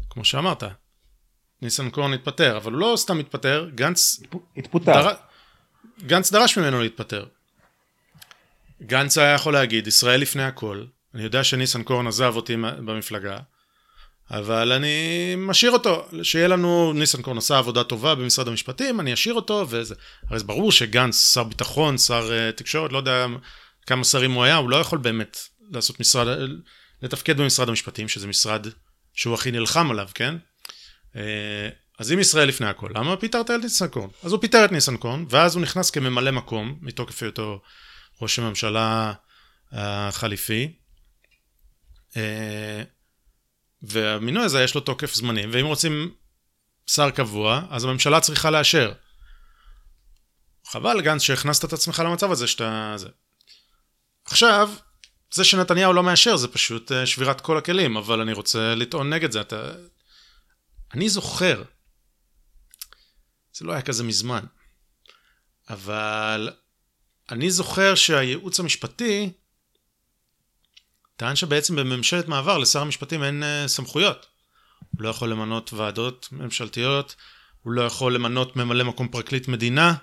כמו שאמרת, ניסנקורן התפטר, אבל הוא לא סתם התפטר, גנץ... התפוטר. דר... גנץ דרש ממנו להתפטר. גנץ היה יכול להגיד, ישראל לפני הכל, אני יודע שניסנקורן עזב אותי במפלגה, אבל אני משאיר אותו, שיהיה לנו, ניסנקורן עשה עבודה טובה במשרד המשפטים, אני אשאיר אותו, וזה... הרי זה ברור שגנץ, שר ביטחון, שר uh, תקשורת, לא יודע כמה שרים הוא היה, הוא לא יכול באמת לעשות משרד, לתפקד במשרד המשפטים, שזה משרד שהוא הכי נלחם עליו, כן? אה, אז אם ישראל לפני הכל, למה פיטרת את ניסנקורן? אז הוא פיטר את ניסנקורן, ואז הוא נכנס כממלא מקום, מתוקף היותו ראש הממשלה החליפי. אה, והמינוי הזה יש לו תוקף זמני, ואם רוצים שר קבוע, אז הממשלה צריכה לאשר. חבל, גנץ, שהכנסת את עצמך למצב הזה שאתה... זה. עכשיו, זה שנתניהו לא מאשר זה פשוט אה, שבירת כל הכלים, אבל אני רוצה לטעון נגד זה. אתה... אני זוכר, זה לא היה כזה מזמן, אבל אני זוכר שהייעוץ המשפטי טען שבעצם בממשלת מעבר לשר המשפטים אין uh, סמכויות. הוא לא יכול למנות ועדות ממשלתיות, הוא לא יכול למנות ממלא מקום פרקליט מדינה,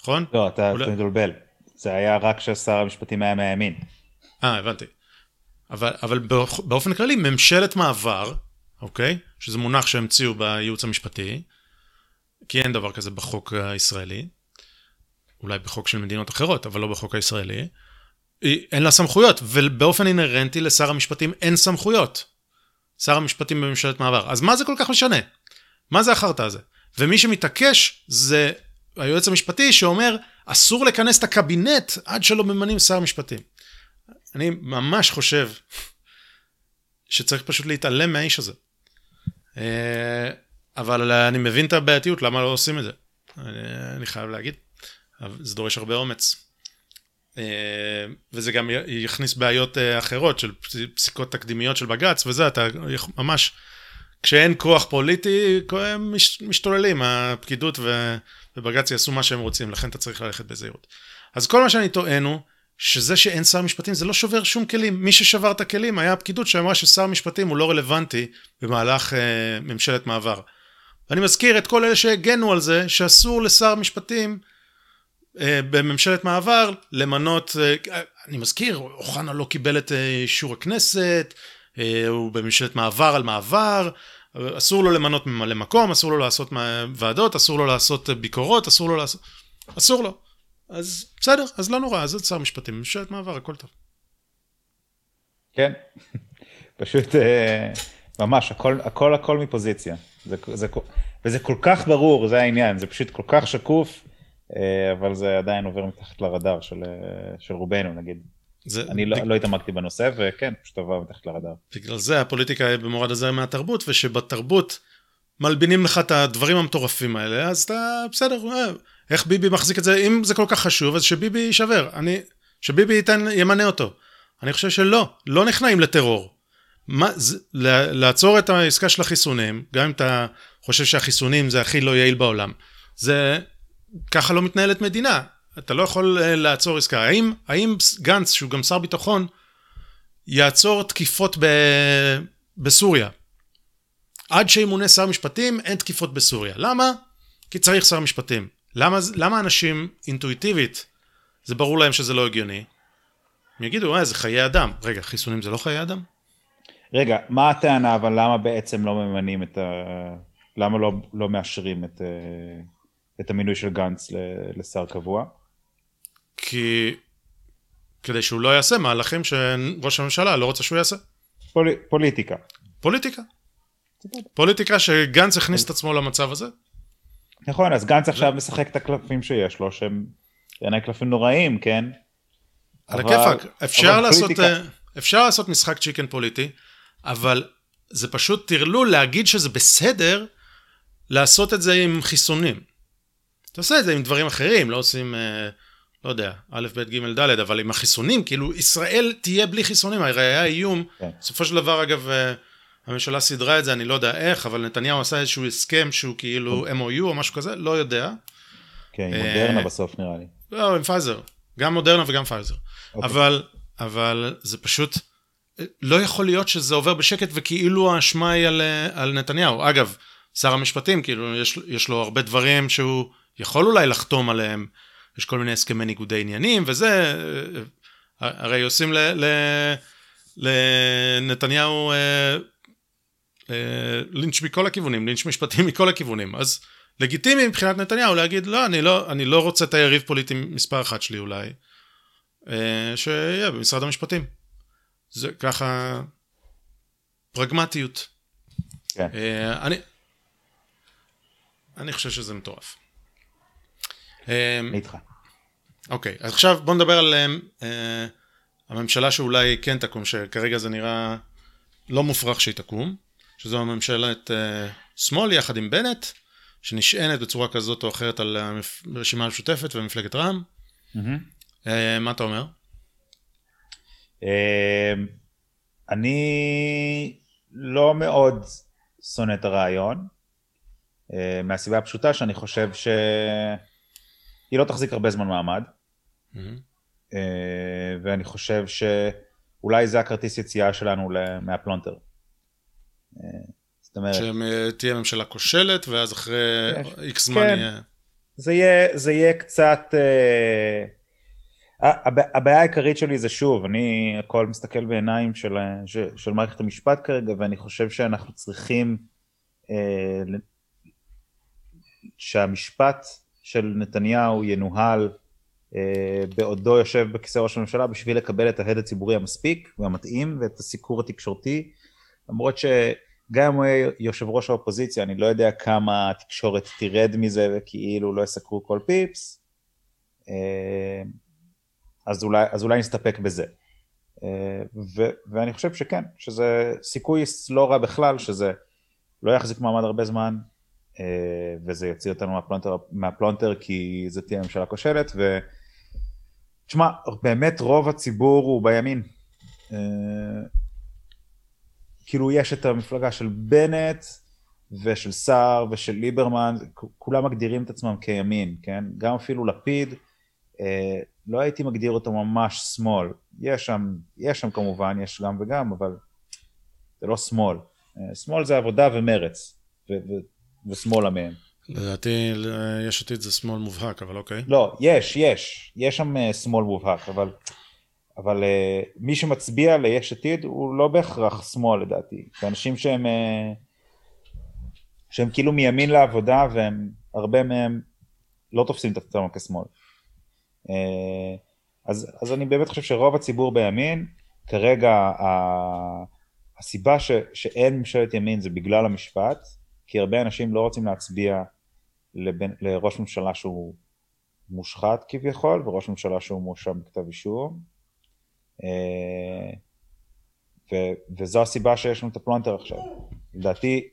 נכון? לא, אתה לא- מתבלבל. זה היה רק כששר המשפטים היה מהימין. אה, הבנתי. אבל, אבל באופן כללי, ממשלת מעבר, אוקיי? שזה מונח שהמציאו בייעוץ המשפטי, כי אין דבר כזה בחוק הישראלי, אולי בחוק של מדינות אחרות, אבל לא בחוק הישראלי, אין לה סמכויות, ובאופן אינהרנטי לשר המשפטים אין סמכויות. שר המשפטים בממשלת מעבר. אז מה זה כל כך משנה? מה זה החרטא הזה? ומי שמתעקש זה היועץ המשפטי שאומר, אסור לכנס את הקבינט עד שלא ממנים שר משפטים. אני ממש חושב שצריך פשוט להתעלם מהאיש הזה. אה, אבל אני מבין את הבעייתיות, למה לא עושים את זה. אני, חייב להגיד. זה דורש הרבה אומץ. אה, וזה גם יכניס בעיות אה, אחרות של פסיקות תקדימיות של בג"ץ וזה, אתה ממש, כשאין כוח פוליטי, הם משתוללים, הפקידות ובג"ץ יעשו מה שהם רוצים, לכן אתה צריך ללכת בזהירות. אז כל מה שאני טוען הוא שזה שאין שר משפטים זה לא שובר שום כלים. מי ששבר את הכלים היה הפקידות שאמרה ששר משפטים הוא לא רלוונטי במהלך אה, ממשלת מעבר. ואני מזכיר את כל אלה שהגנו על זה שאסור לשר משפטים בממשלת מעבר למנות, אה, אני מזכיר, אוחנה לא קיבל את אה, אישור הכנסת, אה, הוא בממשלת מעבר על מעבר, אסור לו למנות ממלא מקום, אסור לו לעשות ועדות, אסור לו לעשות ביקורות, אסור לו לעשות... אסור לו. אז בסדר, אז לא נורא, אז זה שר משפטים, ממשלת מעבר, הכל טוב. כן, [laughs] פשוט אה, ממש, הכל, הכל, הכל מפוזיציה. זה, זה, וזה כל כך ברור, זה העניין, זה פשוט כל כך שקוף, אה, אבל זה עדיין עובר מתחת לרדאר של, אה, של רובנו, נגיד. זה, אני לא, לא התעמקתי בנושא, וכן, פשוט עבר מתחת לרדאר. בגלל זה הפוליטיקה היא במורד הזה מהתרבות, ושבתרבות מלבינים לך את הדברים המטורפים האלה, אז אתה בסדר, איך ביבי מחזיק את זה, אם זה כל כך חשוב, אז שביבי יישבר, אני, שביבי ייתן, ימנה אותו. אני חושב שלא, לא נכנעים לטרור. מה, זה, לעצור את העסקה של החיסונים, גם אם אתה חושב שהחיסונים זה הכי לא יעיל בעולם, זה, ככה לא מתנהלת מדינה. אתה לא יכול אה, לעצור עסקה. האם, האם גנץ, שהוא גם שר ביטחון, יעצור תקיפות ב, בסוריה? עד שימונה שר משפטים, אין תקיפות בסוריה. למה? כי צריך שר משפטים. למה, למה אנשים אינטואיטיבית, זה ברור להם שזה לא הגיוני? הם יגידו, אה, זה חיי אדם. רגע, חיסונים זה לא חיי אדם? רגע, מה הטענה, אבל למה בעצם לא ממנים את ה... למה לא, לא מאשרים את, אה, את המינוי של גנץ לשר קבוע? כי... כדי שהוא לא יעשה מהלכים שראש הממשלה לא רוצה שהוא יעשה. פול... פוליטיקה. פוליטיקה. פוליטיקה שגנץ הכניס את עצמו למצב הזה. נכון, אז גנץ עכשיו משחק את הקלפים שיש לו, שהם בעיניי קלפים נוראים, כן? על הכיפאק, אפשר לעשות, אה, אפשר לעשות משחק chicken פוליטי, אבל זה פשוט טרלול להגיד שזה בסדר לעשות את זה עם חיסונים. אתה עושה את זה עם דברים אחרים, לא עושים, אה, לא יודע, א', ב', ג', ד', אבל עם החיסונים, כאילו ישראל תהיה בלי חיסונים, הרי היה איום, כן. בסופו של דבר אגב, אה, הממשלה סידרה את זה, אני לא יודע איך, אבל נתניהו עשה איזשהו הסכם שהוא כאילו MOU או משהו כזה, לא יודע. כן, עם מודרנה בסוף נראה לי. לא, עם פייזר. גם מודרנה וגם פייזר. אוקיי. אבל, אבל זה פשוט, לא יכול להיות שזה עובר בשקט וכאילו האשמה היא על, על נתניהו. אגב, שר המשפטים, כאילו, יש, יש לו הרבה דברים שהוא יכול אולי לחתום עליהם. יש כל מיני הסכמי ניגודי עניינים וזה, הרי עושים ל, ל, לנתניהו אה, אה, לינץ' מכל הכיוונים, לינץ' משפטי [laughs] מכל הכיוונים. אז לגיטימי מבחינת נתניהו להגיד, לא, אני לא, אני לא רוצה את היריב פוליטי מספר אחת שלי אולי, אה, שיהיה במשרד המשפטים. זה ככה פרגמטיות. כן. אני, אני חושב שזה מטורף. אה, אני איתך. אוקיי, אז עכשיו בוא נדבר על אה, הממשלה שאולי כן תקום, שכרגע זה נראה לא מופרך שהיא תקום, שזו הממשלת אה, שמאל יחד עם בנט. שנשענת בצורה כזאת או אחרת על הרשימה המשותפת ומפלגת רע"מ. Mm-hmm. מה אתה אומר? אה, אני לא מאוד שונא את הרעיון, אה, מהסיבה הפשוטה שאני חושב שהיא לא תחזיק הרבה זמן מעמד, mm-hmm. ואני חושב שאולי זה הכרטיס יציאה שלנו מהפלונטר. זאת אומרת... שתהיה ממשלה כושלת, ואז אחרי איקס זמן כן. יהיה... זה יהיה, זה יהיה קצת... אה, הבעיה העיקרית שלי זה שוב, אני הכל מסתכל בעיניים של, של, של מערכת המשפט כרגע, ואני חושב שאנחנו צריכים אה, שהמשפט של נתניהו ינוהל אה, בעודו יושב בכיסא ראש הממשלה בשביל לקבל את ההד הציבורי המספיק והמתאים ואת הסיקור התקשורתי, למרות ש... גם אם הוא יהיה יושב ראש האופוזיציה, אני לא יודע כמה התקשורת תרד מזה וכאילו לא יסקרו כל פיפס, אה, אז אולי, אז אולי נסתפק בזה. אה, ו, ואני חושב שכן, שזה סיכוי לא רע בכלל, שזה לא יחזיק מעמד הרבה זמן, וזה יוציא אותנו מהפלונטר, מהפלונטר כי זה תהיה ממשלה כושלת, ו... תשמע, באמת רוב הציבור הוא בימין. כאילו יש את המפלגה של בנט ושל סער ושל ליברמן, כולם מגדירים את עצמם כימין, כן? גם אפילו לפיד, אה, לא הייתי מגדיר אותו ממש שמאל. יש שם, יש שם כמובן, יש גם וגם, אבל זה לא שמאל. אה, שמאל זה עבודה ומרץ, ושמאלה מהם. לדעתי יש עתיד זה שמאל מובהק, אבל אוקיי. לא, יש, יש, יש שם אה, שמאל מובהק, אבל אבל uh, מי שמצביע ליש עתיד הוא לא בהכרח שמאל לדעתי, זה אנשים שהם, uh, שהם כאילו מימין לעבודה והם, הרבה מהם לא תופסים את עצמם כשמאל. אז, אז אני באמת חושב שרוב הציבור בימין, כרגע ה, הסיבה ש, שאין ממשלת ימין זה בגלל המשפט, כי הרבה אנשים לא רוצים להצביע לבין, לראש ממשלה שהוא מושחת כביכול, וראש ממשלה שהוא מואשם בכתב אישום. אה, ו, וזו הסיבה שיש לנו את הפלונטר עכשיו. לדעתי,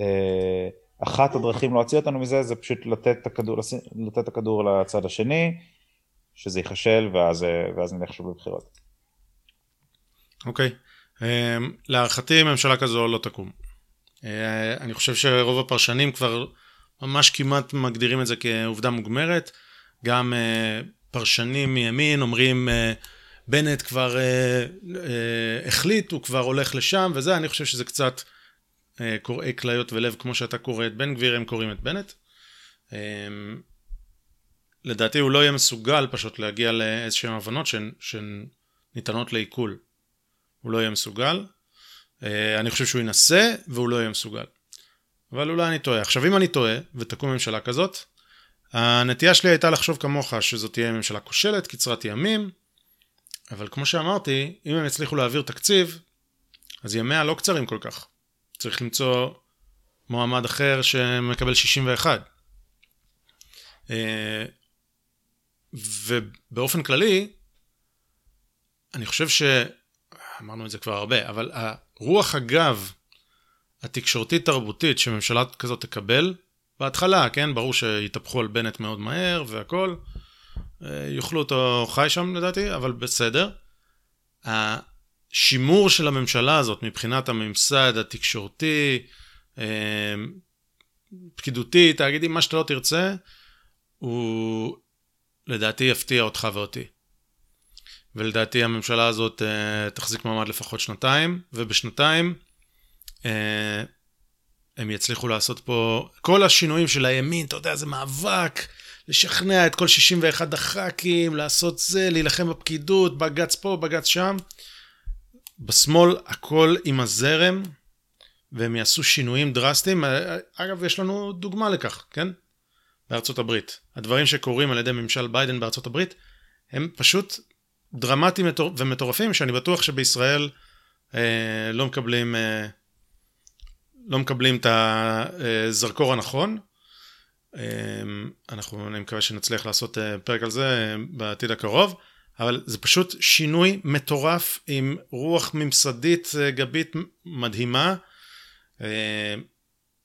אה, אחת הדרכים להוציא אותנו מזה זה פשוט לתת את הכדור, לתת את הכדור לצד השני, שזה ייכשל ואז, אה, ואז נלך שוב לבחירות. אוקיי. Okay. להערכתי ממשלה כזו לא תקום. אני חושב שרוב הפרשנים כבר ממש כמעט מגדירים את זה כעובדה מוגמרת. גם פרשנים מימין אומרים בנט כבר אה, אה, החליט, הוא כבר הולך לשם וזה, אני חושב שזה קצת אה, קוראי כליות ולב כמו שאתה קורא את בן גביר, הם קוראים את בנט. אה, לדעתי הוא לא יהיה מסוגל פשוט להגיע לאיזשהן הבנות שהן, שהן ניתנות לעיכול. הוא לא יהיה מסוגל. אה, אני חושב שהוא ינסה והוא לא יהיה מסוגל. אבל אולי אני טועה. עכשיו אם אני טועה ותקום ממשלה כזאת, הנטייה שלי הייתה לחשוב כמוך שזאת תהיה ממשלה כושלת, קצרת ימים, אבל כמו שאמרתי, אם הם יצליחו להעביר תקציב, אז ימיה לא קצרים כל כך. צריך למצוא מועמד אחר שמקבל 61. אה, ובאופן כללי, אני חושב ש... אמרנו את זה כבר הרבה, אבל הרוח הגב התקשורתית-תרבותית שממשלה כזאת תקבל, בהתחלה, כן, ברור שיתהפכו על בנט מאוד מהר והכל, אה, יאכלו אותו חי שם לדעתי, אבל בסדר. השימור של הממשלה הזאת מבחינת הממסד התקשורתי, אה, פקידותי, תאגידי, מה שאתה לא תרצה, הוא לדעתי יפתיע אותך ואותי. ולדעתי הממשלה הזאת uh, תחזיק מעמד לפחות שנתיים, ובשנתיים uh, הם יצליחו לעשות פה, כל השינויים של הימין, אתה יודע, זה מאבק, לשכנע את כל 61 הח"כים, לעשות זה, להילחם בפקידות, בג"ץ פה, בג"ץ שם. בשמאל הכל עם הזרם, והם יעשו שינויים דרסטיים. אגב, יש לנו דוגמה לכך, כן? בארצות הברית. הדברים שקורים על ידי ממשל ביידן בארצות הברית, הם פשוט דרמטיים ומטורפים, שאני בטוח שבישראל אה, לא מקבלים, אה, לא מקבלים את הזרקור הנכון. אה, אנחנו, אני מקווה שנצליח לעשות אה, פרק על זה אה, בעתיד הקרוב, אבל זה פשוט שינוי מטורף עם רוח ממסדית אה, גבית מדהימה. אה,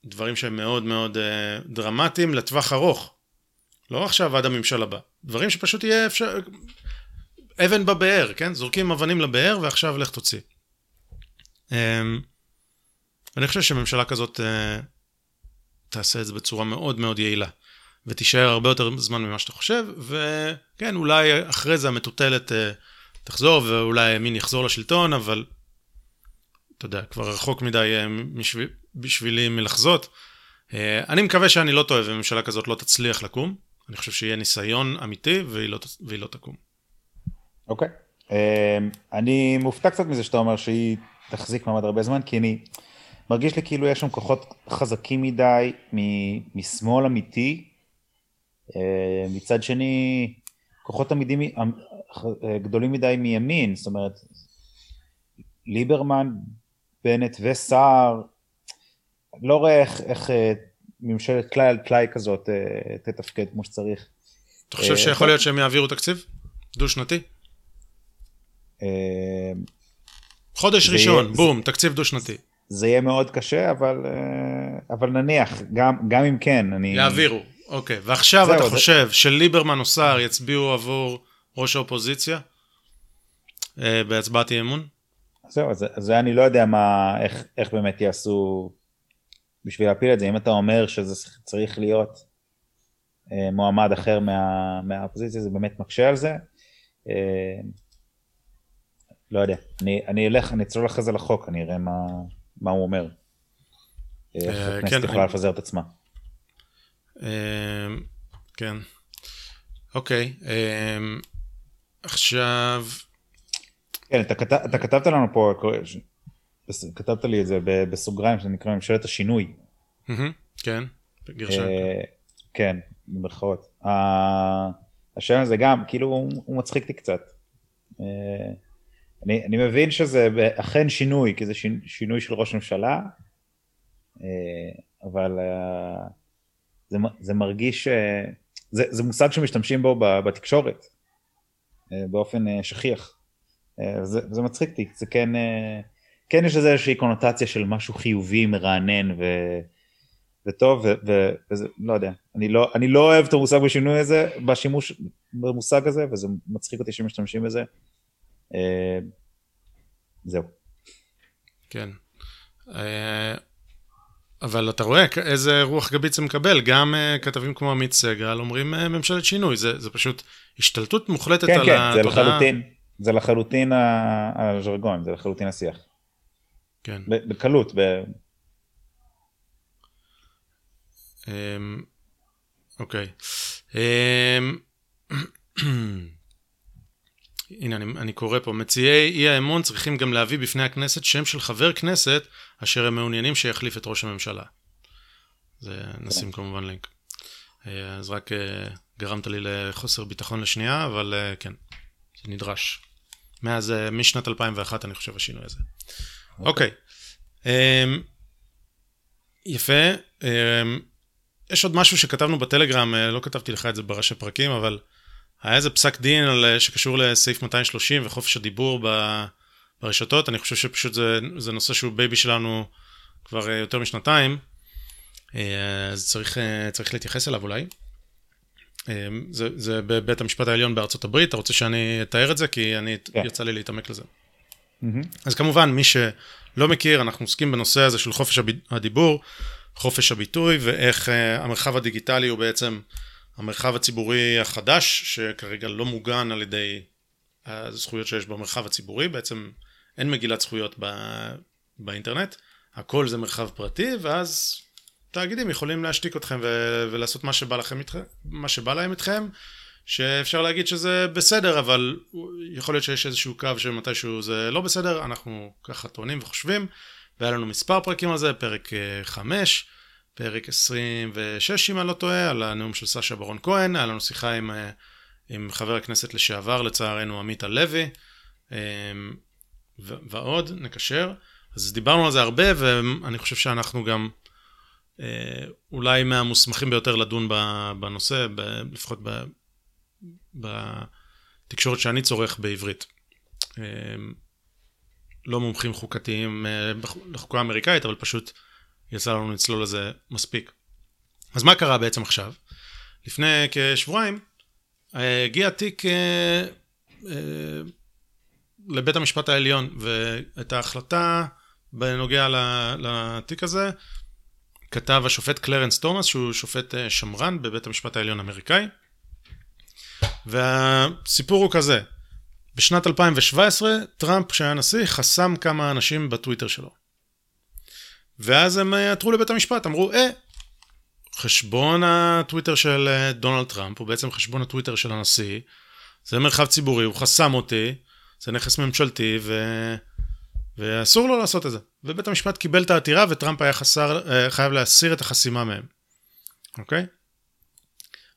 דברים שהם מאוד מאוד אה, דרמטיים לטווח ארוך. לא עכשיו עד הממשל הבא. דברים שפשוט יהיה אפשר... אבן בבאר, כן? זורקים אבנים לבאר ועכשיו לך תוציא. אמ, אני חושב שממשלה כזאת אה, תעשה את זה בצורה מאוד מאוד יעילה. ותישאר הרבה יותר זמן ממה שאתה חושב, וכן, אולי אחרי זה המטוטלת אה, תחזור, ואולי הימין יחזור לשלטון, אבל אתה יודע, כבר רחוק מדי אה, בשביל, בשבילי מלחזות. אני מקווה שאני לא טועה וממשלה כזאת לא תצליח לקום. אני חושב שיהיה ניסיון אמיתי והיא לא, והיא לא תקום. אוקיי. Okay. אמ, אני מופתע קצת מזה שאתה אומר שהיא תחזיק מעמד הרבה זמן, כי אני מרגיש לי כאילו יש שם כוחות חזקים מדי משמאל אמיתי. אמ, מצד שני, כוחות עמידים אמ, גדולים מדי מימין, זאת אומרת, ליברמן, בנט וסער, לא רואה איך, איך אה, ממשלת טלאי על טלאי כזאת אה, תתפקד כמו שצריך. אתה חושב אה, שיכול להיות שהם יעבירו תקציב? דו-שנתי? אה, חודש ראשון, יהיה, בום, זה, תקציב דו-שנתי. זה יהיה מאוד קשה, אבל, אה, אבל נניח, גם, גם אם כן, אני... יעבירו, אוקיי. ועכשיו זהו, אתה חושב זה... שליברמן או סער יצביעו עבור ראש האופוזיציה אה, בהצבעת אי אמון? זהו, אז זה אני לא יודע מה, איך, איך באמת יעשו בשביל להפיל את זה. אם אתה אומר שזה צריך להיות מועמד אחר מה, מהאופוזיציה, זה באמת מקשה על זה. לא יודע, אני, אני אלך, אני אצלול אחרי זה לחוק, אני אראה מה, מה הוא אומר. איך אה, הכנסת כן, יכולה לפזר את עצמה. אה, כן. אוקיי, אה, עכשיו... כן, אתה, כתב, אתה כתבת לנו פה, כתבת לי את זה בסוגריים, שזה נקרא ממשלת השינוי. כן, בגרשיים. כן, במרכאות. השם הזה גם, כאילו, הוא מצחיק אותי קצת. אני, אני מבין שזה אכן שינוי, כי זה שינוי של ראש ממשלה, אה, אבל אה, זה, זה מרגיש, אה, זה, זה מושג שמשתמשים בו בתקשורת, באופן שכיח. זה, זה מצחיק אותי, זה כן, כן יש לזה איזושהי קונוטציה של משהו חיובי, מרענן ו, וטוב, ו, ו, וזה, לא יודע, אני לא, אני לא אוהב את המושג בשינוי הזה, בשימוש במושג הזה, וזה מצחיק אותי שמשתמשים בזה. אה, זהו. כן. אה, אבל אתה רואה איזה רוח גבית זה מקבל, גם uh, כתבים כמו עמית סגל אומרים uh, ממשלת שינוי, זה, זה פשוט השתלטות מוחלטת כן, על כן, התודעה. כן, כן, זה לחלוטין, זה לחלוטין הז'רגון, זה לחלוטין השיח. כן. בקלות. ב... אמ, אוקיי. אמ, [clears throat] הנה אני, אני קורא פה, מציעי אי האמון צריכים גם להביא בפני הכנסת שם של חבר כנסת אשר הם מעוניינים שיחליף את ראש הממשלה. זה נשים כמובן לינק. אה, אז רק אה, גרמת לי לחוסר ביטחון לשנייה, אבל אה, כן, זה נדרש. מאז, משנת 2001 אני חושב השינוי הזה. אוקיי. אמ, יפה. אמ, יש עוד משהו שכתבנו בטלגרם, לא כתבתי לך את זה בראשי פרקים, אבל היה איזה פסק דין על, אה, שקשור לסעיף 230 וחופש הדיבור ב, ברשתות. אני חושב שפשוט זה, זה נושא שהוא baby שלנו כבר אה, יותר משנתיים, אז צריך, צריך להתייחס אליו אולי. זה, זה בבית המשפט העליון בארצות הברית, אתה רוצה שאני אתאר את זה? כי אני, yeah. כן. יצא לי להתעמק לזה. Mm-hmm. אז כמובן, מי שלא מכיר, אנחנו עוסקים בנושא הזה של חופש הדיבור, חופש הביטוי, ואיך המרחב הדיגיטלי הוא בעצם המרחב הציבורי החדש, שכרגע לא מוגן על ידי הזכויות שיש במרחב הציבורי, בעצם אין מגילת זכויות ב, באינטרנט, הכל זה מרחב פרטי, ואז תאגידים יכולים להשתיק אתכם ו- ולעשות מה שבא, לכם איתכם, מה שבא להם איתכם, שאפשר להגיד שזה בסדר, אבל יכול להיות שיש איזשהו קו שמתישהו זה לא בסדר, אנחנו ככה טוענים וחושבים, והיה לנו מספר פרקים על זה, פרק 5, אה, פרק 26 אם אני לא טועה, על הנאום של סשה ברון כהן, היה לנו שיחה עם, אה, עם חבר הכנסת לשעבר לצערנו עמית הלוי, אה, ועוד, נקשר. אז דיברנו על זה הרבה, ואני חושב שאנחנו גם אולי מהמוסמכים ביותר לדון בנושא, לפחות בתקשורת שאני צורך בעברית. לא מומחים חוקתיים אה, לחוקה האמריקאית, אבל פשוט יצא לנו לצלול לזה מספיק. אז מה קרה בעצם עכשיו? לפני כשבועיים אה, הגיע תיק אה, לבית המשפט העליון, ואת ההחלטה בנוגע לתיק הזה כתב השופט קלרנס תומאס, שהוא שופט שמרן בבית המשפט העליון האמריקאי. והסיפור הוא כזה, בשנת 2017, טראמפ, כשהיה נשיא, חסם כמה אנשים בטוויטר שלו. ואז הם אה, עתרו לבית המשפט, אמרו, אה, חשבון הטוויטר של אה, דונלד טראמפ, הוא בעצם חשבון הטוויטר של הנשיא, זה מרחב ציבורי, הוא חסם אותי, זה נכס ממשלתי, ו... ואסור לו לעשות את זה. ובית המשפט קיבל את העתירה, וטראמפ היה חסר, אה, חייב להסיר את החסימה מהם, אוקיי?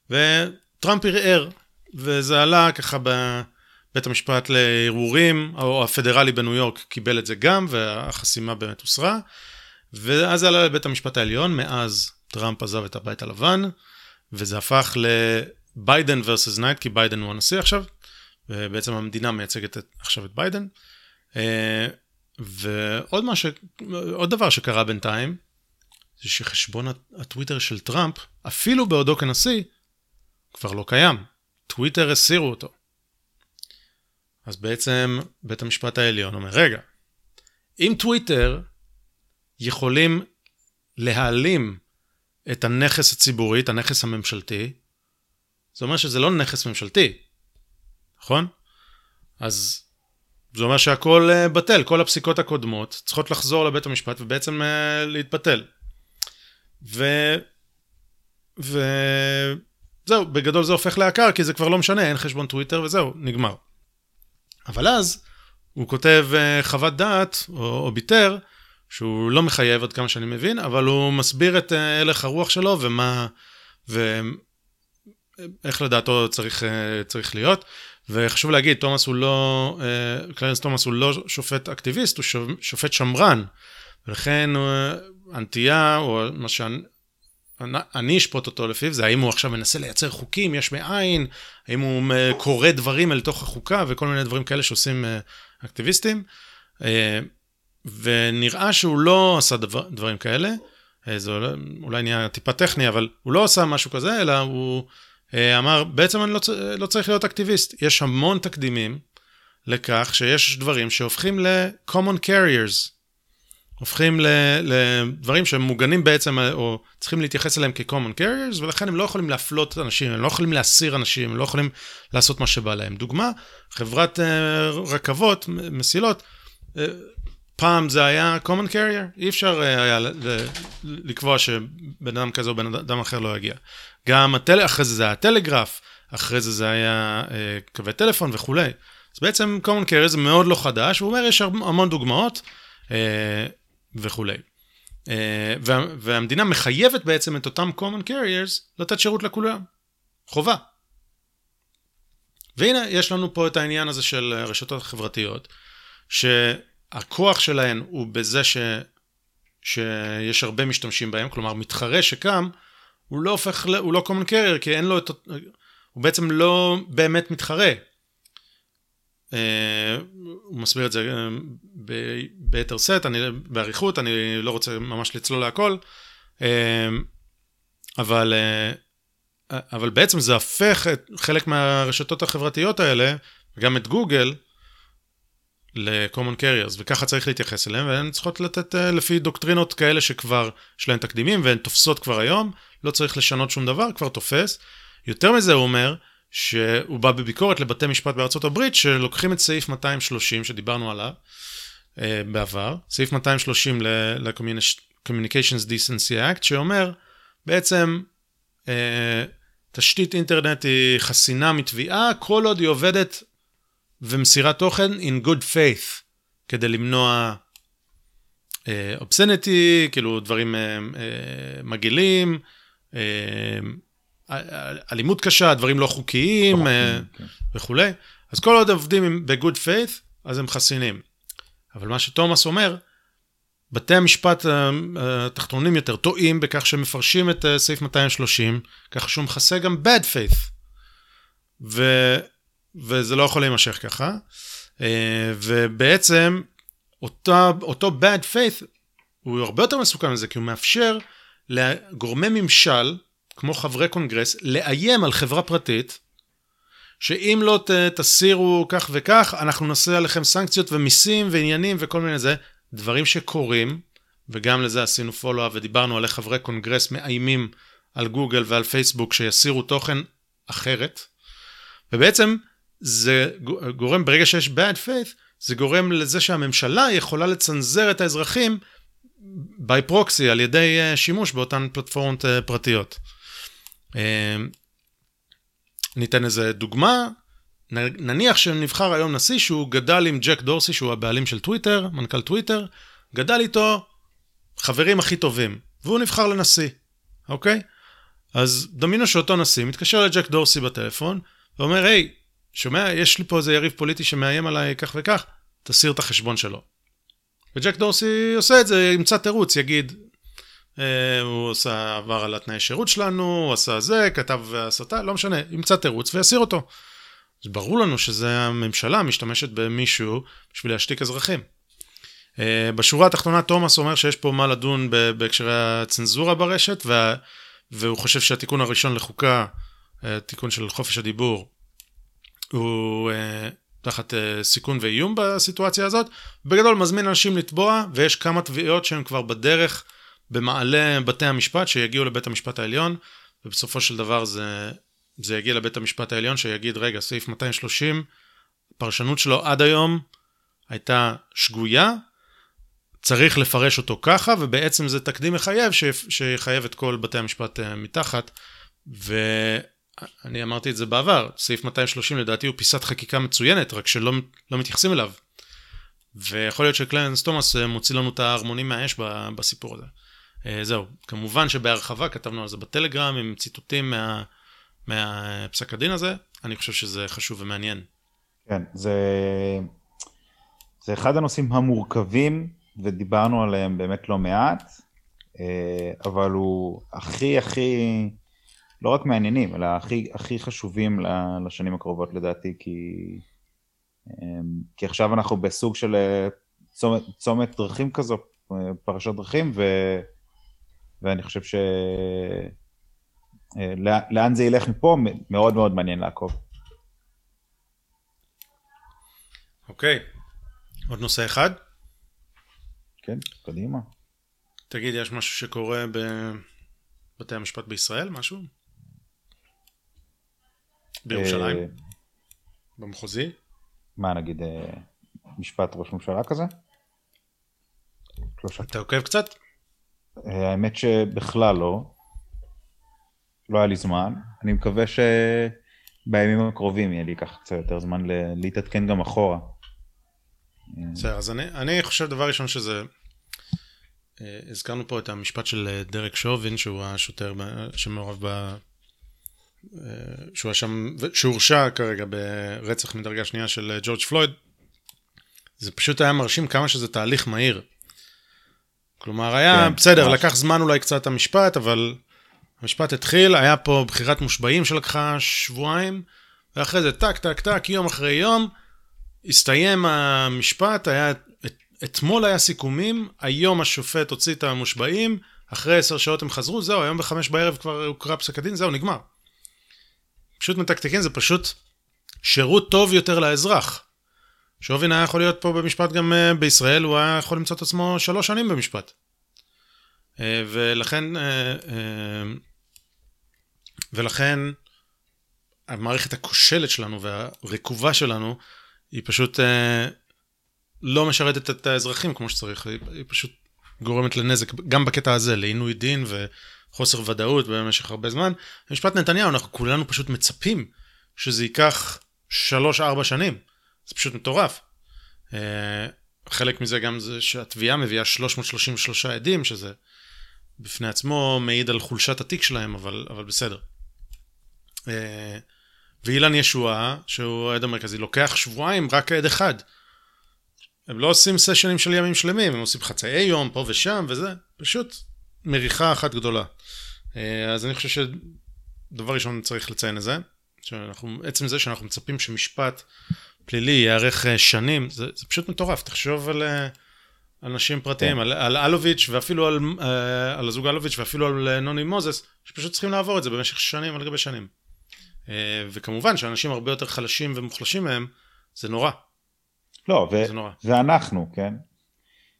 וטראמפ ערער, וזה עלה ככה ב... בית המשפט לערעורים, או הפדרלי בניו יורק קיבל את זה גם, והחסימה באמת הוסרה. ואז זה עלה לבית המשפט העליון, מאז טראמפ עזב את הבית הלבן, וזה הפך לביידן versus Knight, כי ביידן הוא הנשיא עכשיו, ובעצם המדינה מייצגת את, עכשיו את ביידן. אה, ועוד מה ש... עוד דבר שקרה בינתיים, זה שחשבון הטוויטר של טראמפ, אפילו בעודו כנשיא, כבר לא קיים. טוויטר הסירו אותו. אז בעצם בית המשפט העליון אומר, רגע, אם טוויטר יכולים להעלים את הנכס הציבורי, את הנכס הממשלתי, זה אומר שזה לא נכס ממשלתי, נכון? אז זה אומר שהכל uh, בטל, כל הפסיקות הקודמות צריכות לחזור לבית המשפט ובעצם uh, להתבטל. ו... ו... זהו, בגדול זה הופך לעקר, כי זה כבר לא משנה, אין חשבון טוויטר וזהו, נגמר. אבל אז הוא כותב uh, חוות דעת, או, או ביטר, שהוא לא מחייב עד כמה שאני מבין, אבל הוא מסביר את uh, הלך הרוח שלו ומה, ואיך לדעתו צריך, uh, צריך להיות. וחשוב להגיד, תומאס הוא לא, uh, קלרנס תומאס הוא לא שופט אקטיביסט, הוא שופט שמרן. ולכן הנטייה, או מה שאני... אני אשפוט אותו לפיו, זה האם הוא עכשיו מנסה לייצר חוקים יש מאין, האם הוא קורא דברים אל תוך החוקה וכל מיני דברים כאלה שעושים אה, אקטיביסטים. אה, ונראה שהוא לא עשה דבר, דברים כאלה, אה, זה אולי נהיה טיפה טכני, אבל הוא לא עשה משהו כזה, אלא הוא אמר, בעצם אני לא, לא צריך להיות אקטיביסט. יש המון תקדימים לכך שיש דברים שהופכים ל-common carriers. הופכים לדברים שהם מוגנים בעצם, או צריכים להתייחס אליהם כ-common carriers, ולכן הם לא יכולים להפלות אנשים, הם לא יכולים להסיר אנשים, הם לא יכולים לעשות מה שבא להם. דוגמה, חברת uh, רכבות, מסילות, פעם זה היה common carrier, אי אפשר uh, היה לקבוע שבן אדם כזה או בן אדם אחר לא יגיע. גם הטל... אחרי זה זה היה טלגרף, אחרי זה זה היה uh, קווי טלפון וכולי. אז בעצם common carrier זה מאוד לא חדש, הוא אומר יש המון דוגמאות. Uh, וכולי. אה, וה, והמדינה מחייבת בעצם את אותם common carriers לתת שירות לכולם. חובה. והנה, יש לנו פה את העניין הזה של הרשתות החברתיות, הכוח שלהן הוא בזה ש, שיש הרבה משתמשים בהם, כלומר מתחרה שקם, הוא לא הופך, הוא לא common carrier, כי אין לו את, הוא בעצם לא באמת מתחרה. אה, הוא מסביר את זה אה, ביתר סט, אני, באריכות, אני לא רוצה ממש לצלול להכל, אה, אבל, אבל בעצם זה הפך את חלק מהרשתות החברתיות האלה, וגם את גוגל, ל-common carriers, וככה צריך להתייחס אליהם, והן צריכות לתת לפי דוקטרינות כאלה שכבר יש להן תקדימים, והן תופסות כבר היום, לא צריך לשנות שום דבר, כבר תופס. יותר מזה הוא אומר, שהוא בא בביקורת לבתי משפט בארצות הברית, שלוקחים את סעיף 230 שדיברנו עליו uh, בעבר, סעיף 230 ל-Communications Decency Act, שאומר בעצם uh, תשתית אינטרנט היא חסינה מתביעה, כל עוד היא עובדת ומסירת תוכן in good faith, כדי למנוע אובסניטי, uh, כאילו דברים uh, uh, מגעילים, uh, אלימות קשה, דברים לא חוקיים אה, כן. וכולי. אז כל עוד עובדים ב-good faith, אז הם חסינים. אבל מה שתומאס אומר, בתי המשפט אה, התחתונים יותר טועים בכך שהם מפרשים את אה, סעיף 230, ככה שהוא מכסה גם bad faith. ו... וזה לא יכול להימשך ככה. ובעצם אותה, אותו bad faith הוא הרבה יותר מסוכן מזה, כי הוא מאפשר לגורמי ממשל כמו חברי קונגרס, לאיים על חברה פרטית, שאם לא ת, תסירו כך וכך, אנחנו נעשה עליכם סנקציות ומיסים ועניינים וכל מיני זה, דברים שקורים, וגם לזה עשינו follow-up ודיברנו על איך חברי קונגרס מאיימים על גוגל ועל פייסבוק שיסירו תוכן אחרת, ובעצם זה גורם, ברגע שיש bad faith, זה גורם לזה שהממשלה יכולה לצנזר את האזרחים by proxy על ידי אה, שימוש באותן פלטפורמות אה, פרטיות. אמ, ניתן איזה דוגמה, נניח שנבחר היום נשיא שהוא גדל עם ג'ק דורסי, שהוא הבעלים של טוויטר, מנכ"ל טוויטר, גדל איתו חברים הכי טובים, והוא נבחר לנשיא, אוקיי? אז דמיינו שאותו נשיא מתקשר לג'ק דורסי בטלפון, ואומר, היי, שומע, יש לי פה איזה יריב פוליטי שמאיים עליי כך וכך, תסיר את החשבון שלו. וג'ק דורסי עושה את זה, ימצא תירוץ, יגיד, אה, הוא עשה, עבר על התנאי שירות שלנו, הוא עשה זה, כתב הסתה, לא משנה, ימצא תירוץ ויסיר אותו. אז ברור לנו שזה הממשלה משתמשת במישהו בשביל להשתיק אזרחים. אה, בשורה התחתונה תומאס אומר שיש פה מה לדון בהקשרי הצנזורה ברשת, וה, והוא חושב שהתיקון הראשון לחוקה, אה, תיקון של חופש הדיבור, הוא תחת סיכון ואיום בסיטואציה הזאת. בגדול מזמין אנשים לתבוע, ויש כמה תביעות שהן כבר בדרך. במעלה בתי המשפט שיגיעו לבית המשפט העליון, ובסופו של דבר זה, זה יגיע לבית המשפט העליון שיגיד, רגע, סעיף 230, הפרשנות שלו עד היום הייתה שגויה, צריך לפרש אותו ככה, ובעצם זה תקדים מחייב שיחייב את כל בתי המשפט אה, מתחת. ואני אמרתי את זה בעבר, סעיף 230 לדעתי הוא פיסת חקיקה מצוינת, רק שלא לא מתייחסים אליו. ויכול להיות שקלנס תומאס אה, מוציא לנו את הערמונים מהאש בסיפור הזה. אה, זהו, כמובן שבהרחבה כתבנו על זה בטלגרם עם ציטוטים מה, מהפסק הדין הזה, אני חושב שזה חשוב ומעניין. כן, זה, זה אחד הנושאים המורכבים ודיברנו עליהם באמת לא מעט, אה, אבל הוא הכי הכי, לא רק מעניינים, אלא הכי, הכי חשובים לשנים הקרובות לדעתי, כי, אה, כי עכשיו אנחנו בסוג של צומת, צומת דרכים כזו, פרשת דרכים, ו... ואני חושב ש... אה, לאן זה ילך מפה, מאוד מאוד מעניין לעקוב. אוקיי, עוד נושא אחד? כן, קדימה. תגיד, יש משהו שקורה בבתי המשפט בישראל? משהו? בירושלים? אה, במחוזי? מה נגיד, אה, משפט ראש ממשלה כזה? אתה עוקב קצת? אה, האמת שבכלל לא. לא היה לי זמן. אני מקווה שבימים הקרובים יהיה לי ככה קצת יותר זמן להתעדכן גם אחורה. בסדר, אז אני, אני חושב דבר ראשון שזה, הזכרנו פה את המשפט של דרק שובין, שהוא השוטר שמעורב ב... שהוא שם, שהורשע כרגע ברצח מדרגה שנייה של ג'ורג' פלויד. זה פשוט היה מרשים כמה שזה תהליך מהיר. כלומר, היה כן, בסדר, ממש. לקח זמן אולי קצת המשפט, אבל המשפט התחיל, היה פה בחירת מושבעים שלקחה שבועיים, ואחרי זה טק, טק, טק, יום אחרי יום, הסתיים המשפט, היה, את, אתמול היה סיכומים, היום השופט הוציא את המושבעים, אחרי עשר שעות הם חזרו, זהו, היום בחמש בערב כבר הוקרא פסק הדין, זהו, נגמר. פשוט מתקתקים, זה פשוט שירות טוב יותר לאזרח. שובין היה יכול להיות פה במשפט גם אה, בישראל, הוא היה יכול למצוא את עצמו שלוש שנים במשפט. אה, ולכן, אה, ולכן המערכת הכושלת שלנו והרקובה שלנו, היא פשוט לא משרתת את האזרחים כמו שצריך, היא, פשוט גורמת לנזק, גם בקטע הזה, לעינוי דין וחוסר ודאות במשך הרבה זמן. במשפט נתניהו, אנחנו כולנו פשוט מצפים שזה ייקח שלוש-ארבע שנים. זה פשוט מטורף. Uh, חלק מזה גם זה שהתביעה מביאה 333 עדים, שזה בפני עצמו מעיד על חולשת התיק שלהם, אבל, אבל בסדר. Uh, ואילן ישועה, שהוא העד המרכזי, לוקח שבועיים רק עד אחד. הם לא עושים סשנים של ימים שלמים, הם עושים חצאי יום פה ושם וזה, פשוט מריחה אחת גדולה. Uh, אז אני חושב שדבר ראשון צריך לציין את זה, שאנחנו, עצם זה שאנחנו מצפים שמשפט פלילי יארך אה, שנים, זה, זה פשוט מטורף. תחשוב על אה, אנשים פרטיים, כן. על, על אלוביץ' ואפילו על, אה, על הזוג אלוביץ' ואפילו על אה, נוני מוזס, שפשוט צריכים לעבור את זה במשך שנים על גבי שנים. אה, וכמובן שאנשים הרבה יותר חלשים ומוחלשים מהם, זה נורא. לא, ו- זה נורא. ואנחנו, כן?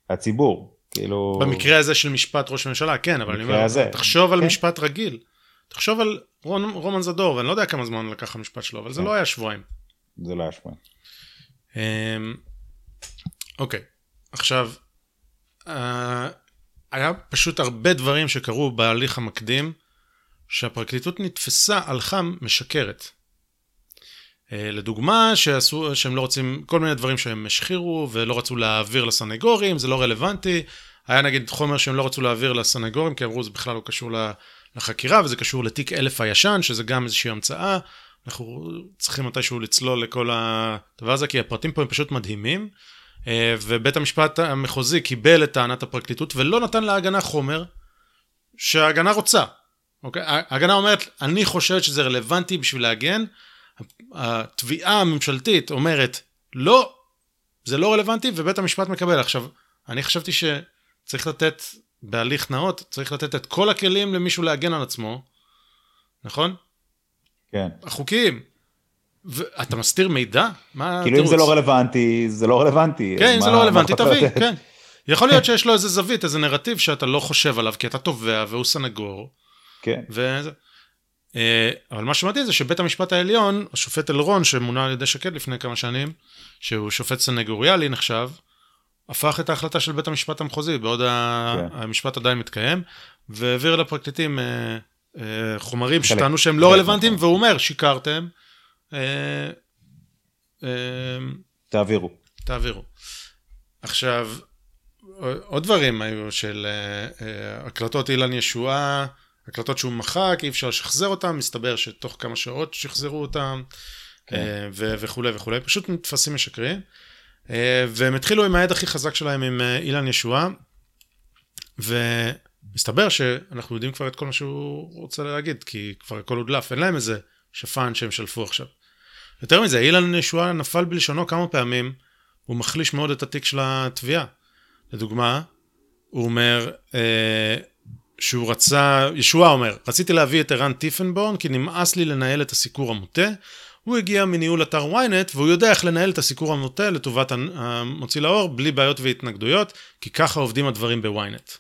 הציבור, כאילו... במקרה הזה של משפט ראש הממשלה, כן, אבל אני אומר, הזה, תחשוב על כן. משפט רגיל. תחשוב על רון, רומן זדור, ואני לא יודע כמה זמן לקח המשפט שלו, אבל זה כן. לא היה שבועיים. זה לא היה שבועיים. אמ, אוקיי, עכשיו, אה, היה פשוט הרבה דברים שקרו בהליך המקדים, שהפרקליטות נתפסה על חם משקרת. אה, לדוגמה, שעשו, שהם לא רוצים, כל מיני דברים שהם השחירו ולא רצו להעביר לסנגורים, זה לא רלוונטי. היה נגיד חומר שהם לא רצו להעביר לסנגורים, כי אמרו זה בכלל לא קשור לחקירה, וזה קשור לתיק אלף הישן, שזה גם איזושהי המצאה. אנחנו צריכים מתישהו לצלול לכל הדבר הזה, כי הפרטים פה הם פשוט מדהימים. אה, ובית המשפט המחוזי קיבל את טענת הפרקליטות ולא נתן להגנה חומר שההגנה רוצה. אוקיי? ההגנה אומרת, אני חושבת שזה רלוונטי בשביל להגן. התביעה הממשלתית אומרת, לא, זה לא רלוונטי, ובית המשפט מקבל. עכשיו, אני חשבתי שצריך לתת, בהליך נאות, צריך לתת את כל הכלים למישהו להגן על עצמו, נכון? כן. החוקיים. ואתה מסתיר מידע? מה כאילו אם זה התירוץ? לא רלוונטי, זה לא רלוונטי. כן, אם זה לא רלוונטי, תביא? כן. יכול להיות שיש לו איזה זווית, איזה נרטיב שאתה לא חושב עליו, כי אתה תובע והוא סנגור, כן. אה, אבל מה שמעתי זה שבית המשפט העליון, השופט אלרון, שמונה על ידי שקד לפני כמה שנים, שהוא שופט סנגוריאלי נחשב, הפך את ההחלטה של בית המשפט המחוזי, בעוד כן. המשפט עדיין מתקיים, והעביר לפרקליטים אה, אה, חומרים שטענו שהם לא רלוונטיים, נכון. והוא אומר, שיקרתם, תעבירו. תעבירו. עכשיו, עוד דברים היו של הקלטות אילן ישועה, הקלטות שהוא מחק, אי אפשר לשחזר אותם, מסתבר שתוך כמה שעות שחזרו אותם, כן. אה, ו- וכולי וכולי, פשוט נתפסים משקרים. אה, והם התחילו עם העד הכי חזק שלהם עם אה, אילן ישועה, ומסתבר שאנחנו יודעים כבר את כל מה שהוא רוצה להגיד, כי כבר הכל הודלף, אין להם איזה שפן שהם שלפו עכשיו. יותר מזה, אילן ישועה נפל בלשונו כמה פעמים, הוא מחליש מאוד את התיק של התביעה. לדוגמה, הוא אומר אה, שהוא רצה, ישועה אומר, רציתי להביא את ערן טיפנבורן כי נמאס לי לנהל את הסיקור המוטה. הוא הגיע מניהול אתר ynet והוא יודע איך לנהל את הסיקור המוטה לטובת המוציא לאור בלי בעיות והתנגדויות, כי ככה עובדים הדברים בוויינט.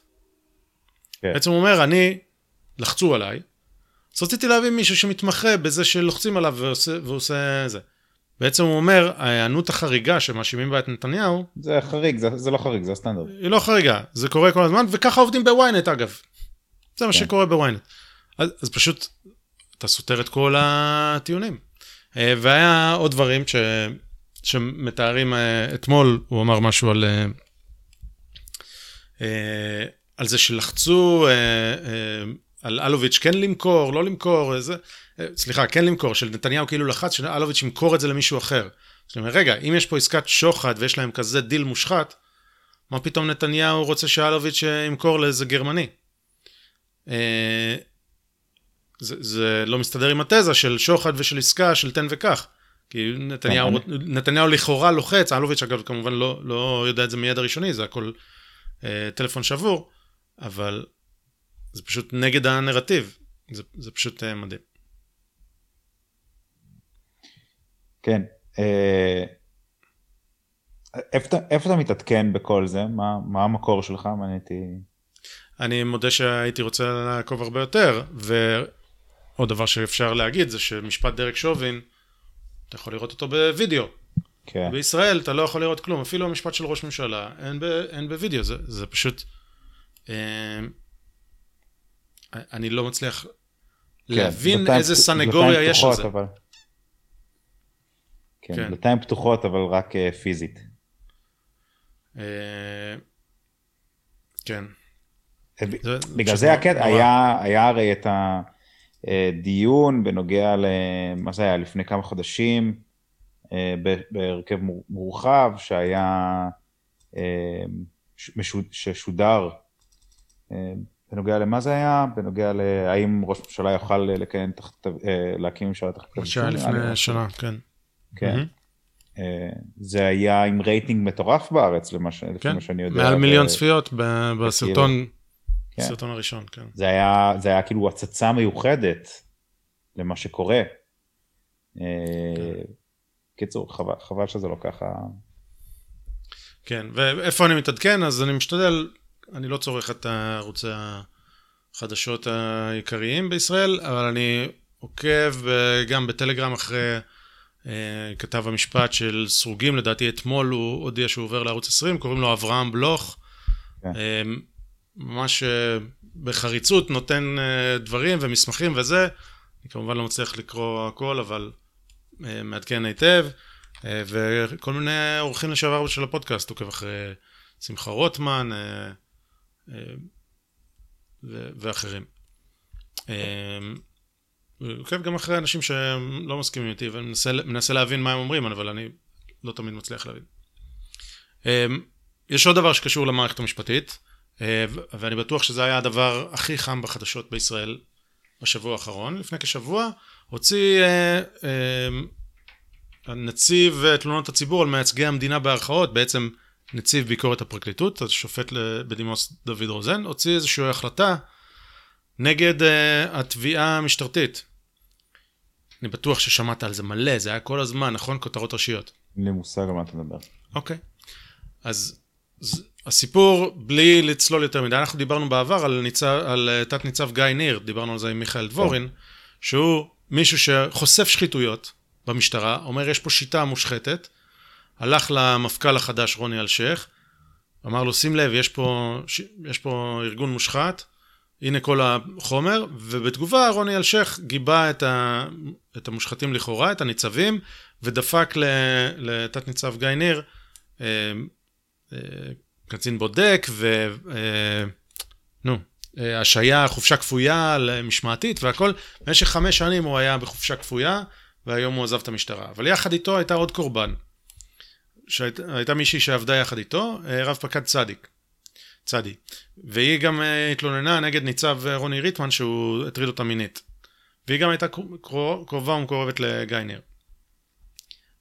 כן. בעצם הוא אומר, אני, לחצו עליי, אז רציתי להביא מישהו שמתמחה בזה שלוחצים עליו ועושה, ועושה זה. בעצם הוא אומר, ההיענות החריגה שמאשימים בה את נתניהו, זה חריג, זה, זה לא חריג, זה הסטנדרט. היא לא חריגה, זה קורה כל הזמן, וככה עובדים בוויינט אגב. זה מה כן. שקורה בוויינט. אז, אז פשוט, אתה סותר את כל הטיעונים. אה, והיה עוד דברים ש, שמתארים, אה, אתמול הוא אמר משהו על, אה, על זה שלחצו, על אלוביץ' כן למכור, לא למכור, איזה, סליחה, כן למכור, של נתניהו כאילו לחץ שאלוביץ' ימכור את זה למישהו אחר. זאת אומרת, רגע, אם יש פה עסקת שוחד ויש להם כזה דיל מושחת, מה פתאום נתניהו רוצה שאלוביץ' ימכור לאיזה גרמני? אה, זה, זה לא מסתדר עם התזה של שוחד ושל עסקה של תן וקח. כי נתניהו, כן, נתניהו לכאורה לוחץ, אלוביץ' אגב כמובן לא, לא יודע את זה מידע ראשוני, זה הכל אה, טלפון שבור, אבל זה פשוט נגד הנרטיב, זה, זה פשוט אה, מדהים. כן. אה, איפה, איפה אתה מתעדכן בכל זה? מה, מה המקור שלך? מעניין אותי. אני מודה שהייתי רוצה לעקוב הרבה יותר, ועוד דבר שאפשר להגיד זה שמשפט דרק שובין, אתה יכול לראות אותו בווידאו. כן. בישראל אתה לא יכול לראות כלום, אפילו המשפט של ראש ממשלה, אין, ב, אין בווידאו, זה, זה פשוט... אה, אני לא מצליח להבין דלתיים איזה סנגוריה יש לזה. אבל... כן, כן. דלתיים פתוחות, אבל רק אה, פיזית. אה, כן. זה- בגלל זה הקטע. היה, היה הרי את הדיון בנוגע ל... מה זה היה? לפני כמה חודשים, אה, בהרכב מור- מורחב, שהיה... אה, ששודר אה, בנוגע למה זה היה? בנוגע להאם ראש ממשלה יוכל לקיים תחת... להקים ממשלה תחת כתב שהיה אישום. לפני שנה, כן. כן. זה היה עם רייטינג מטורף בארץ, למה כן, שאני יודע. מעל מיליון צפיות בסרטון, כן. בסרטון הראשון, כן. זה היה, זה היה כאילו הצצה מיוחדת למה שקורה. אה, קיצור, חבל, חבל שזה לא ככה. כן, ואיפה אני מתעדכן? אז אני משתדל, אני לא צורך את ערוצי החדשות העיקריים בישראל, אבל אני עוקב אה, גם בטלגרם אחרי אה, כתב המשפט של סרוגים, לדעתי אתמול הוא הודיע שהוא עובר לערוץ 20, קוראים לו אברהם בלוך. כן. ממש בחריצות נותן אה, דברים ומסמכים וזה. אני כמובן לא מצליח לקרוא הכל, אבל אה, מעדכן היטב. אה, וכל מיני אורחים לשעבר של הפודקאסט, עוקב אחרי שמחה רוטמן ואחרים. עוקב גם אחרי אנשים שלא מסכימים איתי ומנסה מנסה להבין מה הם אומרים, אבל אני לא תמיד מצליח להבין. יש עוד דבר שקשור למערכת המשפטית, ואני בטוח שזה היה הדבר הכי חם בחדשות בישראל בשבוע האחרון. לפני כשבוע הוציא אה, אה, נציב אה, תלונות הציבור על מייצגי המדינה בערכאות, בעצם נציב ביקורת הפרקליטות, השופט בדימוס דוד רוזן, הוציא איזושהי החלטה נגד uh, התביעה המשטרתית. אני בטוח ששמעת על זה מלא, זה היה כל הזמן, נכון? כותרות ראשיות. אין לי מושג על מה אתה מדבר. אוקיי. אז, אז הסיפור, בלי לצלול יותר מדי, אנחנו דיברנו בעבר על, ניצב, על אה, תת ניצב גיא ניר, דיברנו על זה עם מיכאל דבורין, שהוא מישהו שחושף שחיתויות במשטרה, אומר יש פה שיטה מושחתת, הלך למפכ"ל החדש רוני אלשיך, אמר לו שים לב, יש פה, יש פה ארגון מושחת, הנה כל החומר, ובתגובה רוני אלשיך גיבה את, ה, את המושחתים לכאורה, את הניצבים, ודפק ל- לתת ניצב גיא ניר אה, אה, קצין בודק ו... אה, נו, אה, השעיה, חופשה כפויה משמעתית והכל. במשך חמש שנים הוא היה בחופשה כפויה, והיום הוא עזב את המשטרה. אבל יחד איתו הייתה עוד קורבן. שהייתה הייתה מישהי שעבדה יחד איתו, אה, רב פקד צדיק. צדי. והיא גם התלוננה נגד ניצב רוני ריטמן שהוא הטריד אותה מינית. והיא גם הייתה קרו- קרובה ומקורבת לגיא ניר.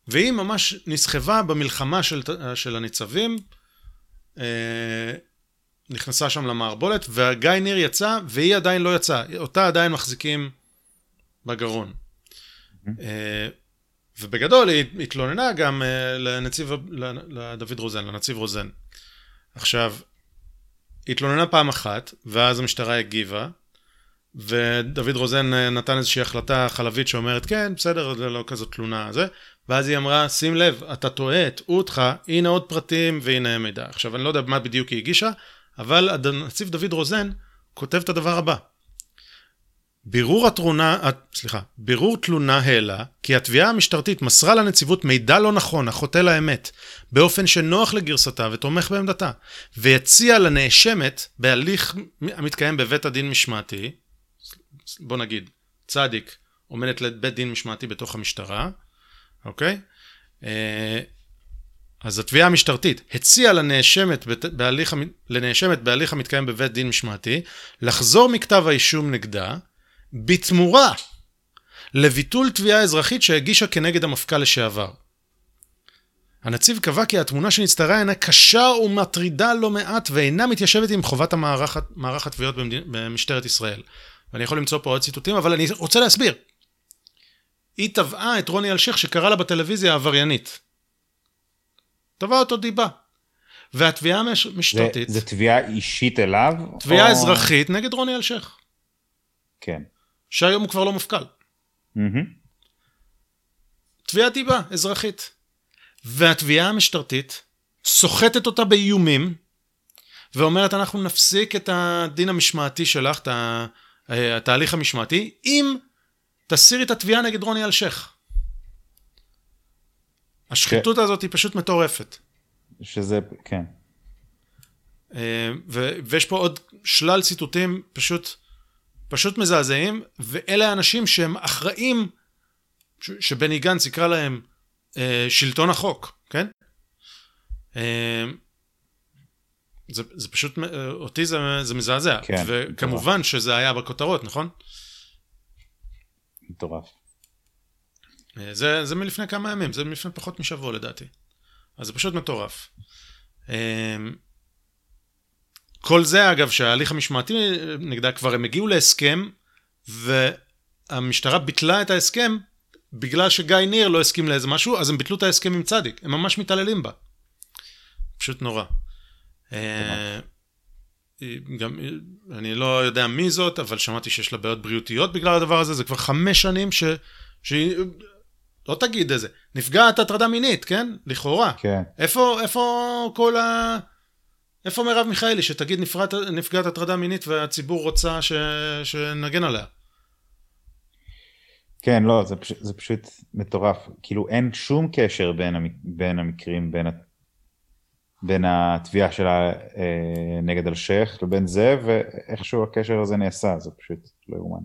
והיא ממש נסחבה במלחמה של, של הניצבים, נכנסה שם למערבולת, וגיא ניר יצא, והיא עדיין לא יצאה, אותה עדיין מחזיקים בגרון. אה, ובגדול היא התלוננה גם אה, לנציב, לדוד רוזן, לנציב רוזן. עכשיו, היא התלוננה פעם אחת, ואז המשטרה הגיבה, ודוד רוזן אה, נתן איזושהי החלטה חלבית שאומרת, כן, בסדר, זה לא כזאת תלונה, זה, ואז היא אמרה, שים לב, אתה טועה, הטעו אותך, הנה עוד פרטים והנה מידע. עכשיו, אני לא יודע מה בדיוק היא הגישה, אבל הנציב דוד רוזן כותב את הדבר הבא. בירור התלונה, אה, סליחה, בירור תלונה העלה כי התביעה המשטרתית מסרה לנציבות מידע לא נכון החוטא לאמת באופן שנוח לגרסתה ותומך בעמדתה והציעה לנאשמת בהליך המתקיים בבית הדין משמעתי בוא נגיד, צדיק עומדת לבית דין משמעתי בתוך המשטרה, אוקיי? אה, אז התביעה המשטרתית הציעה לנאשמת בהליך, לנאשמת בהליך המתקיים בבית דין משמעתי לחזור מכתב האישום נגדה בתמורה לביטול תביעה אזרחית שהגישה כנגד המפכ"ל לשעבר. הנציב קבע כי התמונה שנצטרה אינה קשה ומטרידה לא מעט ואינה מתיישבת עם חובת המערך מערך התביעות במשטרת ישראל. ואני יכול למצוא פה עוד ציטוטים, אבל אני רוצה להסביר. היא תבעה את רוני אלשיך שקרא לה בטלוויזיה עבריינית. תבע אותו דיבה. והתביעה המשטרתית... זה, זה תביעה אישית אליו? תביעה או... אזרחית נגד רוני אלשיך. כן. שהיום הוא כבר לא מפכ"ל. Mm-hmm. תביעת דיבה אזרחית. והתביעה המשטרתית סוחטת אותה באיומים ואומרת אנחנו נפסיק את הדין המשמעתי שלך, את התהליך המשמעתי, אם תסירי את התביעה נגד רוני אלשיך. השחיתות כן. הזאת היא פשוט מטורפת. שזה, כן. אה, ו- ויש פה עוד שלל ציטוטים פשוט, פשוט מזעזעים, ואלה האנשים שהם אחראים, ש- שבני גנץ יקרא להם אה, שלטון החוק, כן? אה, זה, זה פשוט, אה, אותי זה, זה מזעזע. כן, וכמובן מטורף. שזה היה בכותרות, נכון? מטורף. אה, זה, זה מלפני כמה ימים, זה מלפני פחות משבוע לדעתי. אז זה פשוט מטורף. אה, כל זה אגב שההליך המשמעתי נגדה כבר הם הגיעו להסכם והמשטרה ביטלה את ההסכם בגלל שגיא ניר לא הסכים לאיזה משהו אז הם ביטלו את ההסכם עם צדיק הם ממש מתעללים בה. פשוט נורא. גם אני לא יודע מי זאת אבל שמעתי שיש לה בעיות בריאותיות בגלל הדבר הזה זה כבר חמש שנים ש... שהיא לא תגיד איזה, נפגעת הטרדה מינית, כן? לכאורה. כן. איפה, איפה כל ה... איפה מרב מיכאלי שתגיד נפגעת, נפגעת הטרדה מינית והציבור רוצה ש... שנגן עליה? כן, לא, זה פשוט, זה פשוט מטורף. כאילו אין שום קשר בין, המק... בין המקרים, בין. בין התביעה שלה אה, נגד אלשיך לבין זה, ואיכשהו הקשר הזה נעשה, זה פשוט לא יאומן.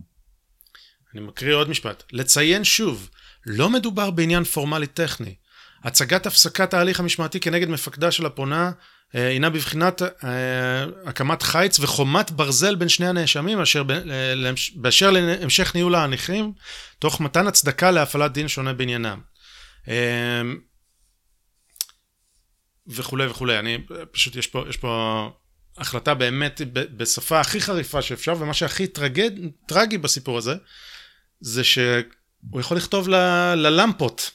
אני מקריא עוד משפט. לציין שוב, לא מדובר בעניין פורמלי טכני. הצגת הפסקת ההליך המשמעתי כנגד מפקדה של הפונה אה, הינה בבחינת אה, הקמת חיץ וחומת ברזל בין שני הנאשמים אשר אה, באשר להמשך ניהול ההליכים תוך מתן הצדקה להפעלת דין שונה בעניינם. וכולי וכולי. אני פשוט יש פה, יש פה החלטה באמת בשפה הכי חריפה שאפשר ומה שהכי טרגד, טרגי בסיפור הזה זה שהוא יכול לכתוב ל, ללמפות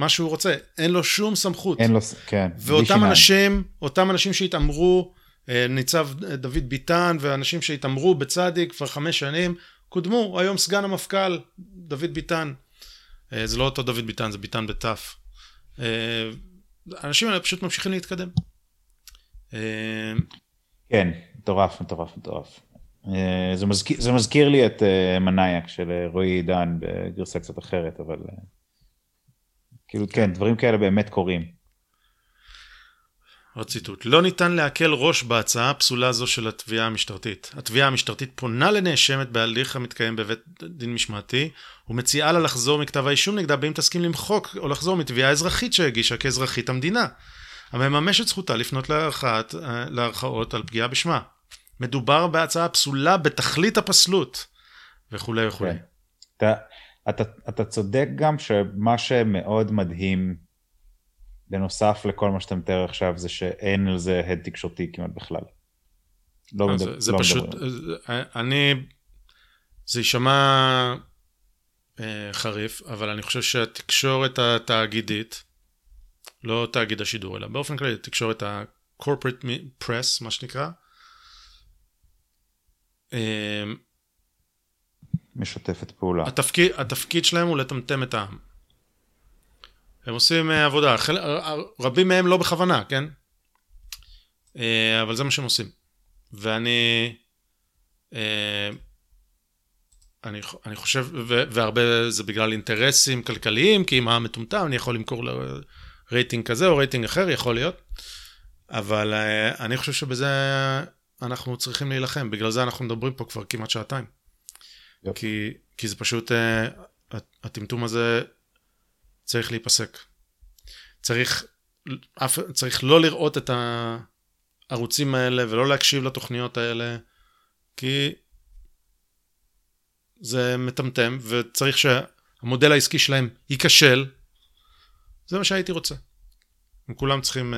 מה שהוא רוצה, אין לו שום סמכות. אין לו, כן. ואותם אנשים, אותם אנשים שהתעמרו, אה, ניצב דוד ביטן ואנשים שהתעמרו בצדיק כבר חמש שנים, קודמו, היום סגן המפכ"ל, דוד ביטן. אה, זה לא אותו דוד ביטן, זה ביטן בתף. אה, האנשים האלה פשוט ממשיכים להתקדם. כן, מטורף, מטורף, מטורף. אה, זה מזכיר, זה מזכיר לי את אה, מנאייק של אה, רועי עידן בגרסה קצת אחרת, אבל כאילו כן, דברים כאלה באמת קורים. עוד ציטוט: לא ניתן להקל ראש בהצעה הפסולה זו של התביעה המשטרתית. התביעה המשטרתית פונה לנאשמת בהליך המתקיים בבית דין משמעתי ומציעה לה לחזור מכתב האישום נגדה באם תסכים למחוק או לחזור מתביעה אזרחית שהגישה כאזרחית המדינה. המממשת זכותה לפנות להערכת, להערכאות על פגיעה בשמה. מדובר בהצעה פסולה בתכלית הפסלות, וכולי וכולי. כן. אתה, אתה, אתה צודק גם שמה שמאוד מדהים, בנוסף לכל מה שאתה מתאר עכשיו, זה שאין על זה הד תקשורתי כמעט בכלל. לא, מדבר, זה, זה לא פשוט, אה, אני, זה יישמע אה, חריף, אבל אני חושב שהתקשורת התאגידית, לא תאגיד השידור, אלא באופן כללי, תקשורת ה-corporate press, מה שנקרא, אמ, משתפת פעולה. התפקיד, התפקיד שלהם הוא לטמטם את העם. הם עושים אה, עבודה, חל... רבים מהם לא בכוונה, כן? אה, אבל זה מה שהם עושים. ואני... אה, אני, אני חושב, ו, והרבה זה בגלל אינטרסים כלכליים, כי אם העם מטומטם אני יכול למכור רייטינג כזה או רייטינג אחר, יכול להיות. אבל אני חושב שבזה אנחנו צריכים להילחם, בגלל זה אנחנו מדברים פה כבר כמעט שעתיים. yup. כי, כי זה פשוט, אה, הטמטום הזה צריך להיפסק. צריך, אף, צריך לא לראות את הערוצים האלה ולא להקשיב לתוכניות האלה, כי זה מטמטם, וצריך שהמודל העסקי שלהם ייכשל. זה מה שהייתי רוצה. הם כולם צריכים uh,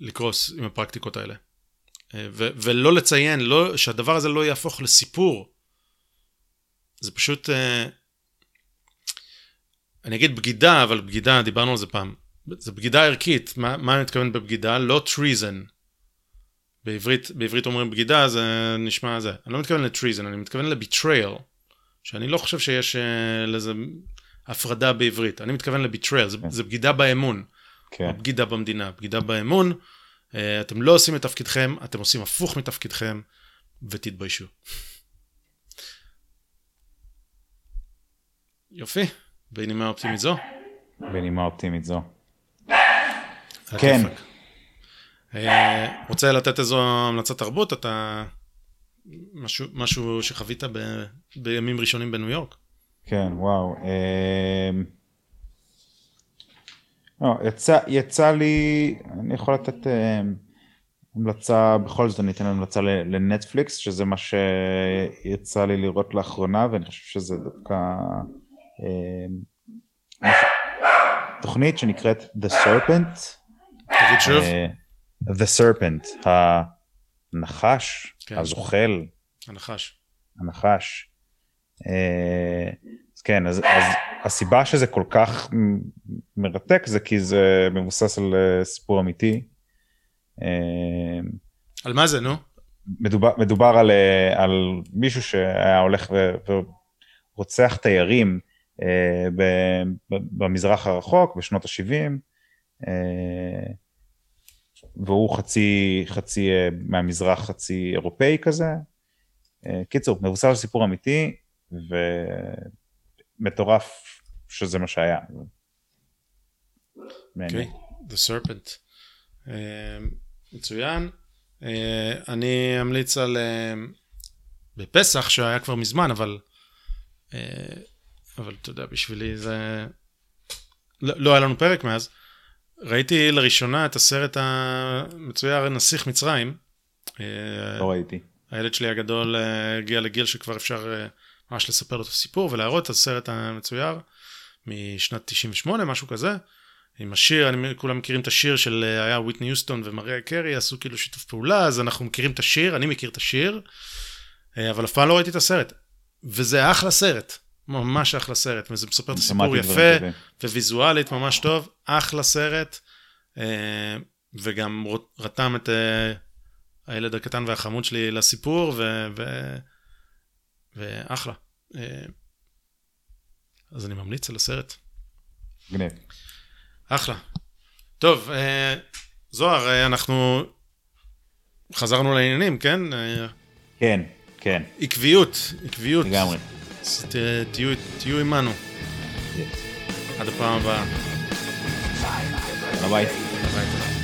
לקרוס עם הפרקטיקות האלה. Uh, ו- ולא לציין, לא, שהדבר הזה לא יהפוך לסיפור. זה פשוט, uh, אני אגיד בגידה, אבל בגידה, דיברנו על זה פעם. זה בגידה ערכית. מה, מה אני מתכוון בבגידה? לא treason. בעברית, בעברית אומרים בגידה, זה נשמע זה. אני לא מתכוון לטריזן, אני מתכוון לביטרייל, שאני לא חושב שיש uh, לזה הפרדה בעברית. אני מתכוון לביטרייל, זה, כן. זה בגידה באמון. כן. בגידה במדינה, בגידה באמון. Uh, אתם לא עושים את תפקידכם, אתם עושים הפוך מתפקידכם, ותתביישו. יופי, בנימה אופטימית זו. בנימה אופטימית זו. כן. אה, רוצה לתת איזו המלצת תרבות? אתה... משהו, משהו שחווית ב... בימים ראשונים בניו יורק? כן, וואו. אמ, לא, יצא, יצא לי, אני יכול לתת אמ, המלצה, בכל זאת אני אתן המלצה לנטפליקס, שזה מה שיצא לי לראות לאחרונה, ואני חושב שזה דווקא תוכנית שנקראת The Serpent. תגיד שוב. אה, The Serpent, הנחש, כן. הזוחל. הנחש. הנחש. אה, אז כן, אז, אז הסיבה שזה כל כך מרתק זה כי זה מבוסס על אה, סיפור אמיתי. אה, על מה זה, נו? מדובר, מדובר על, אה, על מישהו שהיה הולך ורוצח תיירים אה, במזרח הרחוק בשנות ה-70, והוא חצי, חצי אה, מהמזרח, חצי אירופאי כזה. אה, קיצור, מבוסס על סיפור אמיתי, ומטורף שזה מה שהיה. מעניין. אוקיי, The Serpent. אה, מצוין. אה, אני אמליץ על... אה, בפסח, שהיה כבר מזמן, אבל... אה, אבל אתה יודע, בשבילי זה... לא, לא היה לנו פרק מאז. ראיתי לראשונה את הסרט המצויר נסיך מצרים. אה, לא ראיתי. הילד שלי הגדול אה, הגיע לגיל שכבר אפשר אה, ממש לספר לו את הסיפור ולהראות את הסרט המצויר משנת 98, משהו כזה. עם השיר, אני, כולם מכירים את השיר של היה וויטני יוסטון ומריה קרי, עשו כאילו שיתוף פעולה, אז אנחנו מכירים את השיר, אני מכיר את השיר, אבל אף פעם לא ראיתי את הסרט. וזה אחלה סרט, ממש אחלה סרט, וזה מספר את הסיפור יפה. וויזואלית ממש טוב, אחלה סרט, אה, וגם רתם את אה, הילד הקטן והחמוד שלי לסיפור, ו... ו... ואחלה. אה, אז אני ממליץ על הסרט. מגניב. אחלה. טוב, זוהר, אנחנו חזרנו לעניינים, כן? כן, כן, עקביות, עקביות. לגמרי. אז תהיו, עמנו. עד הפעם הבאה. ביי ביי. ביי, תודה.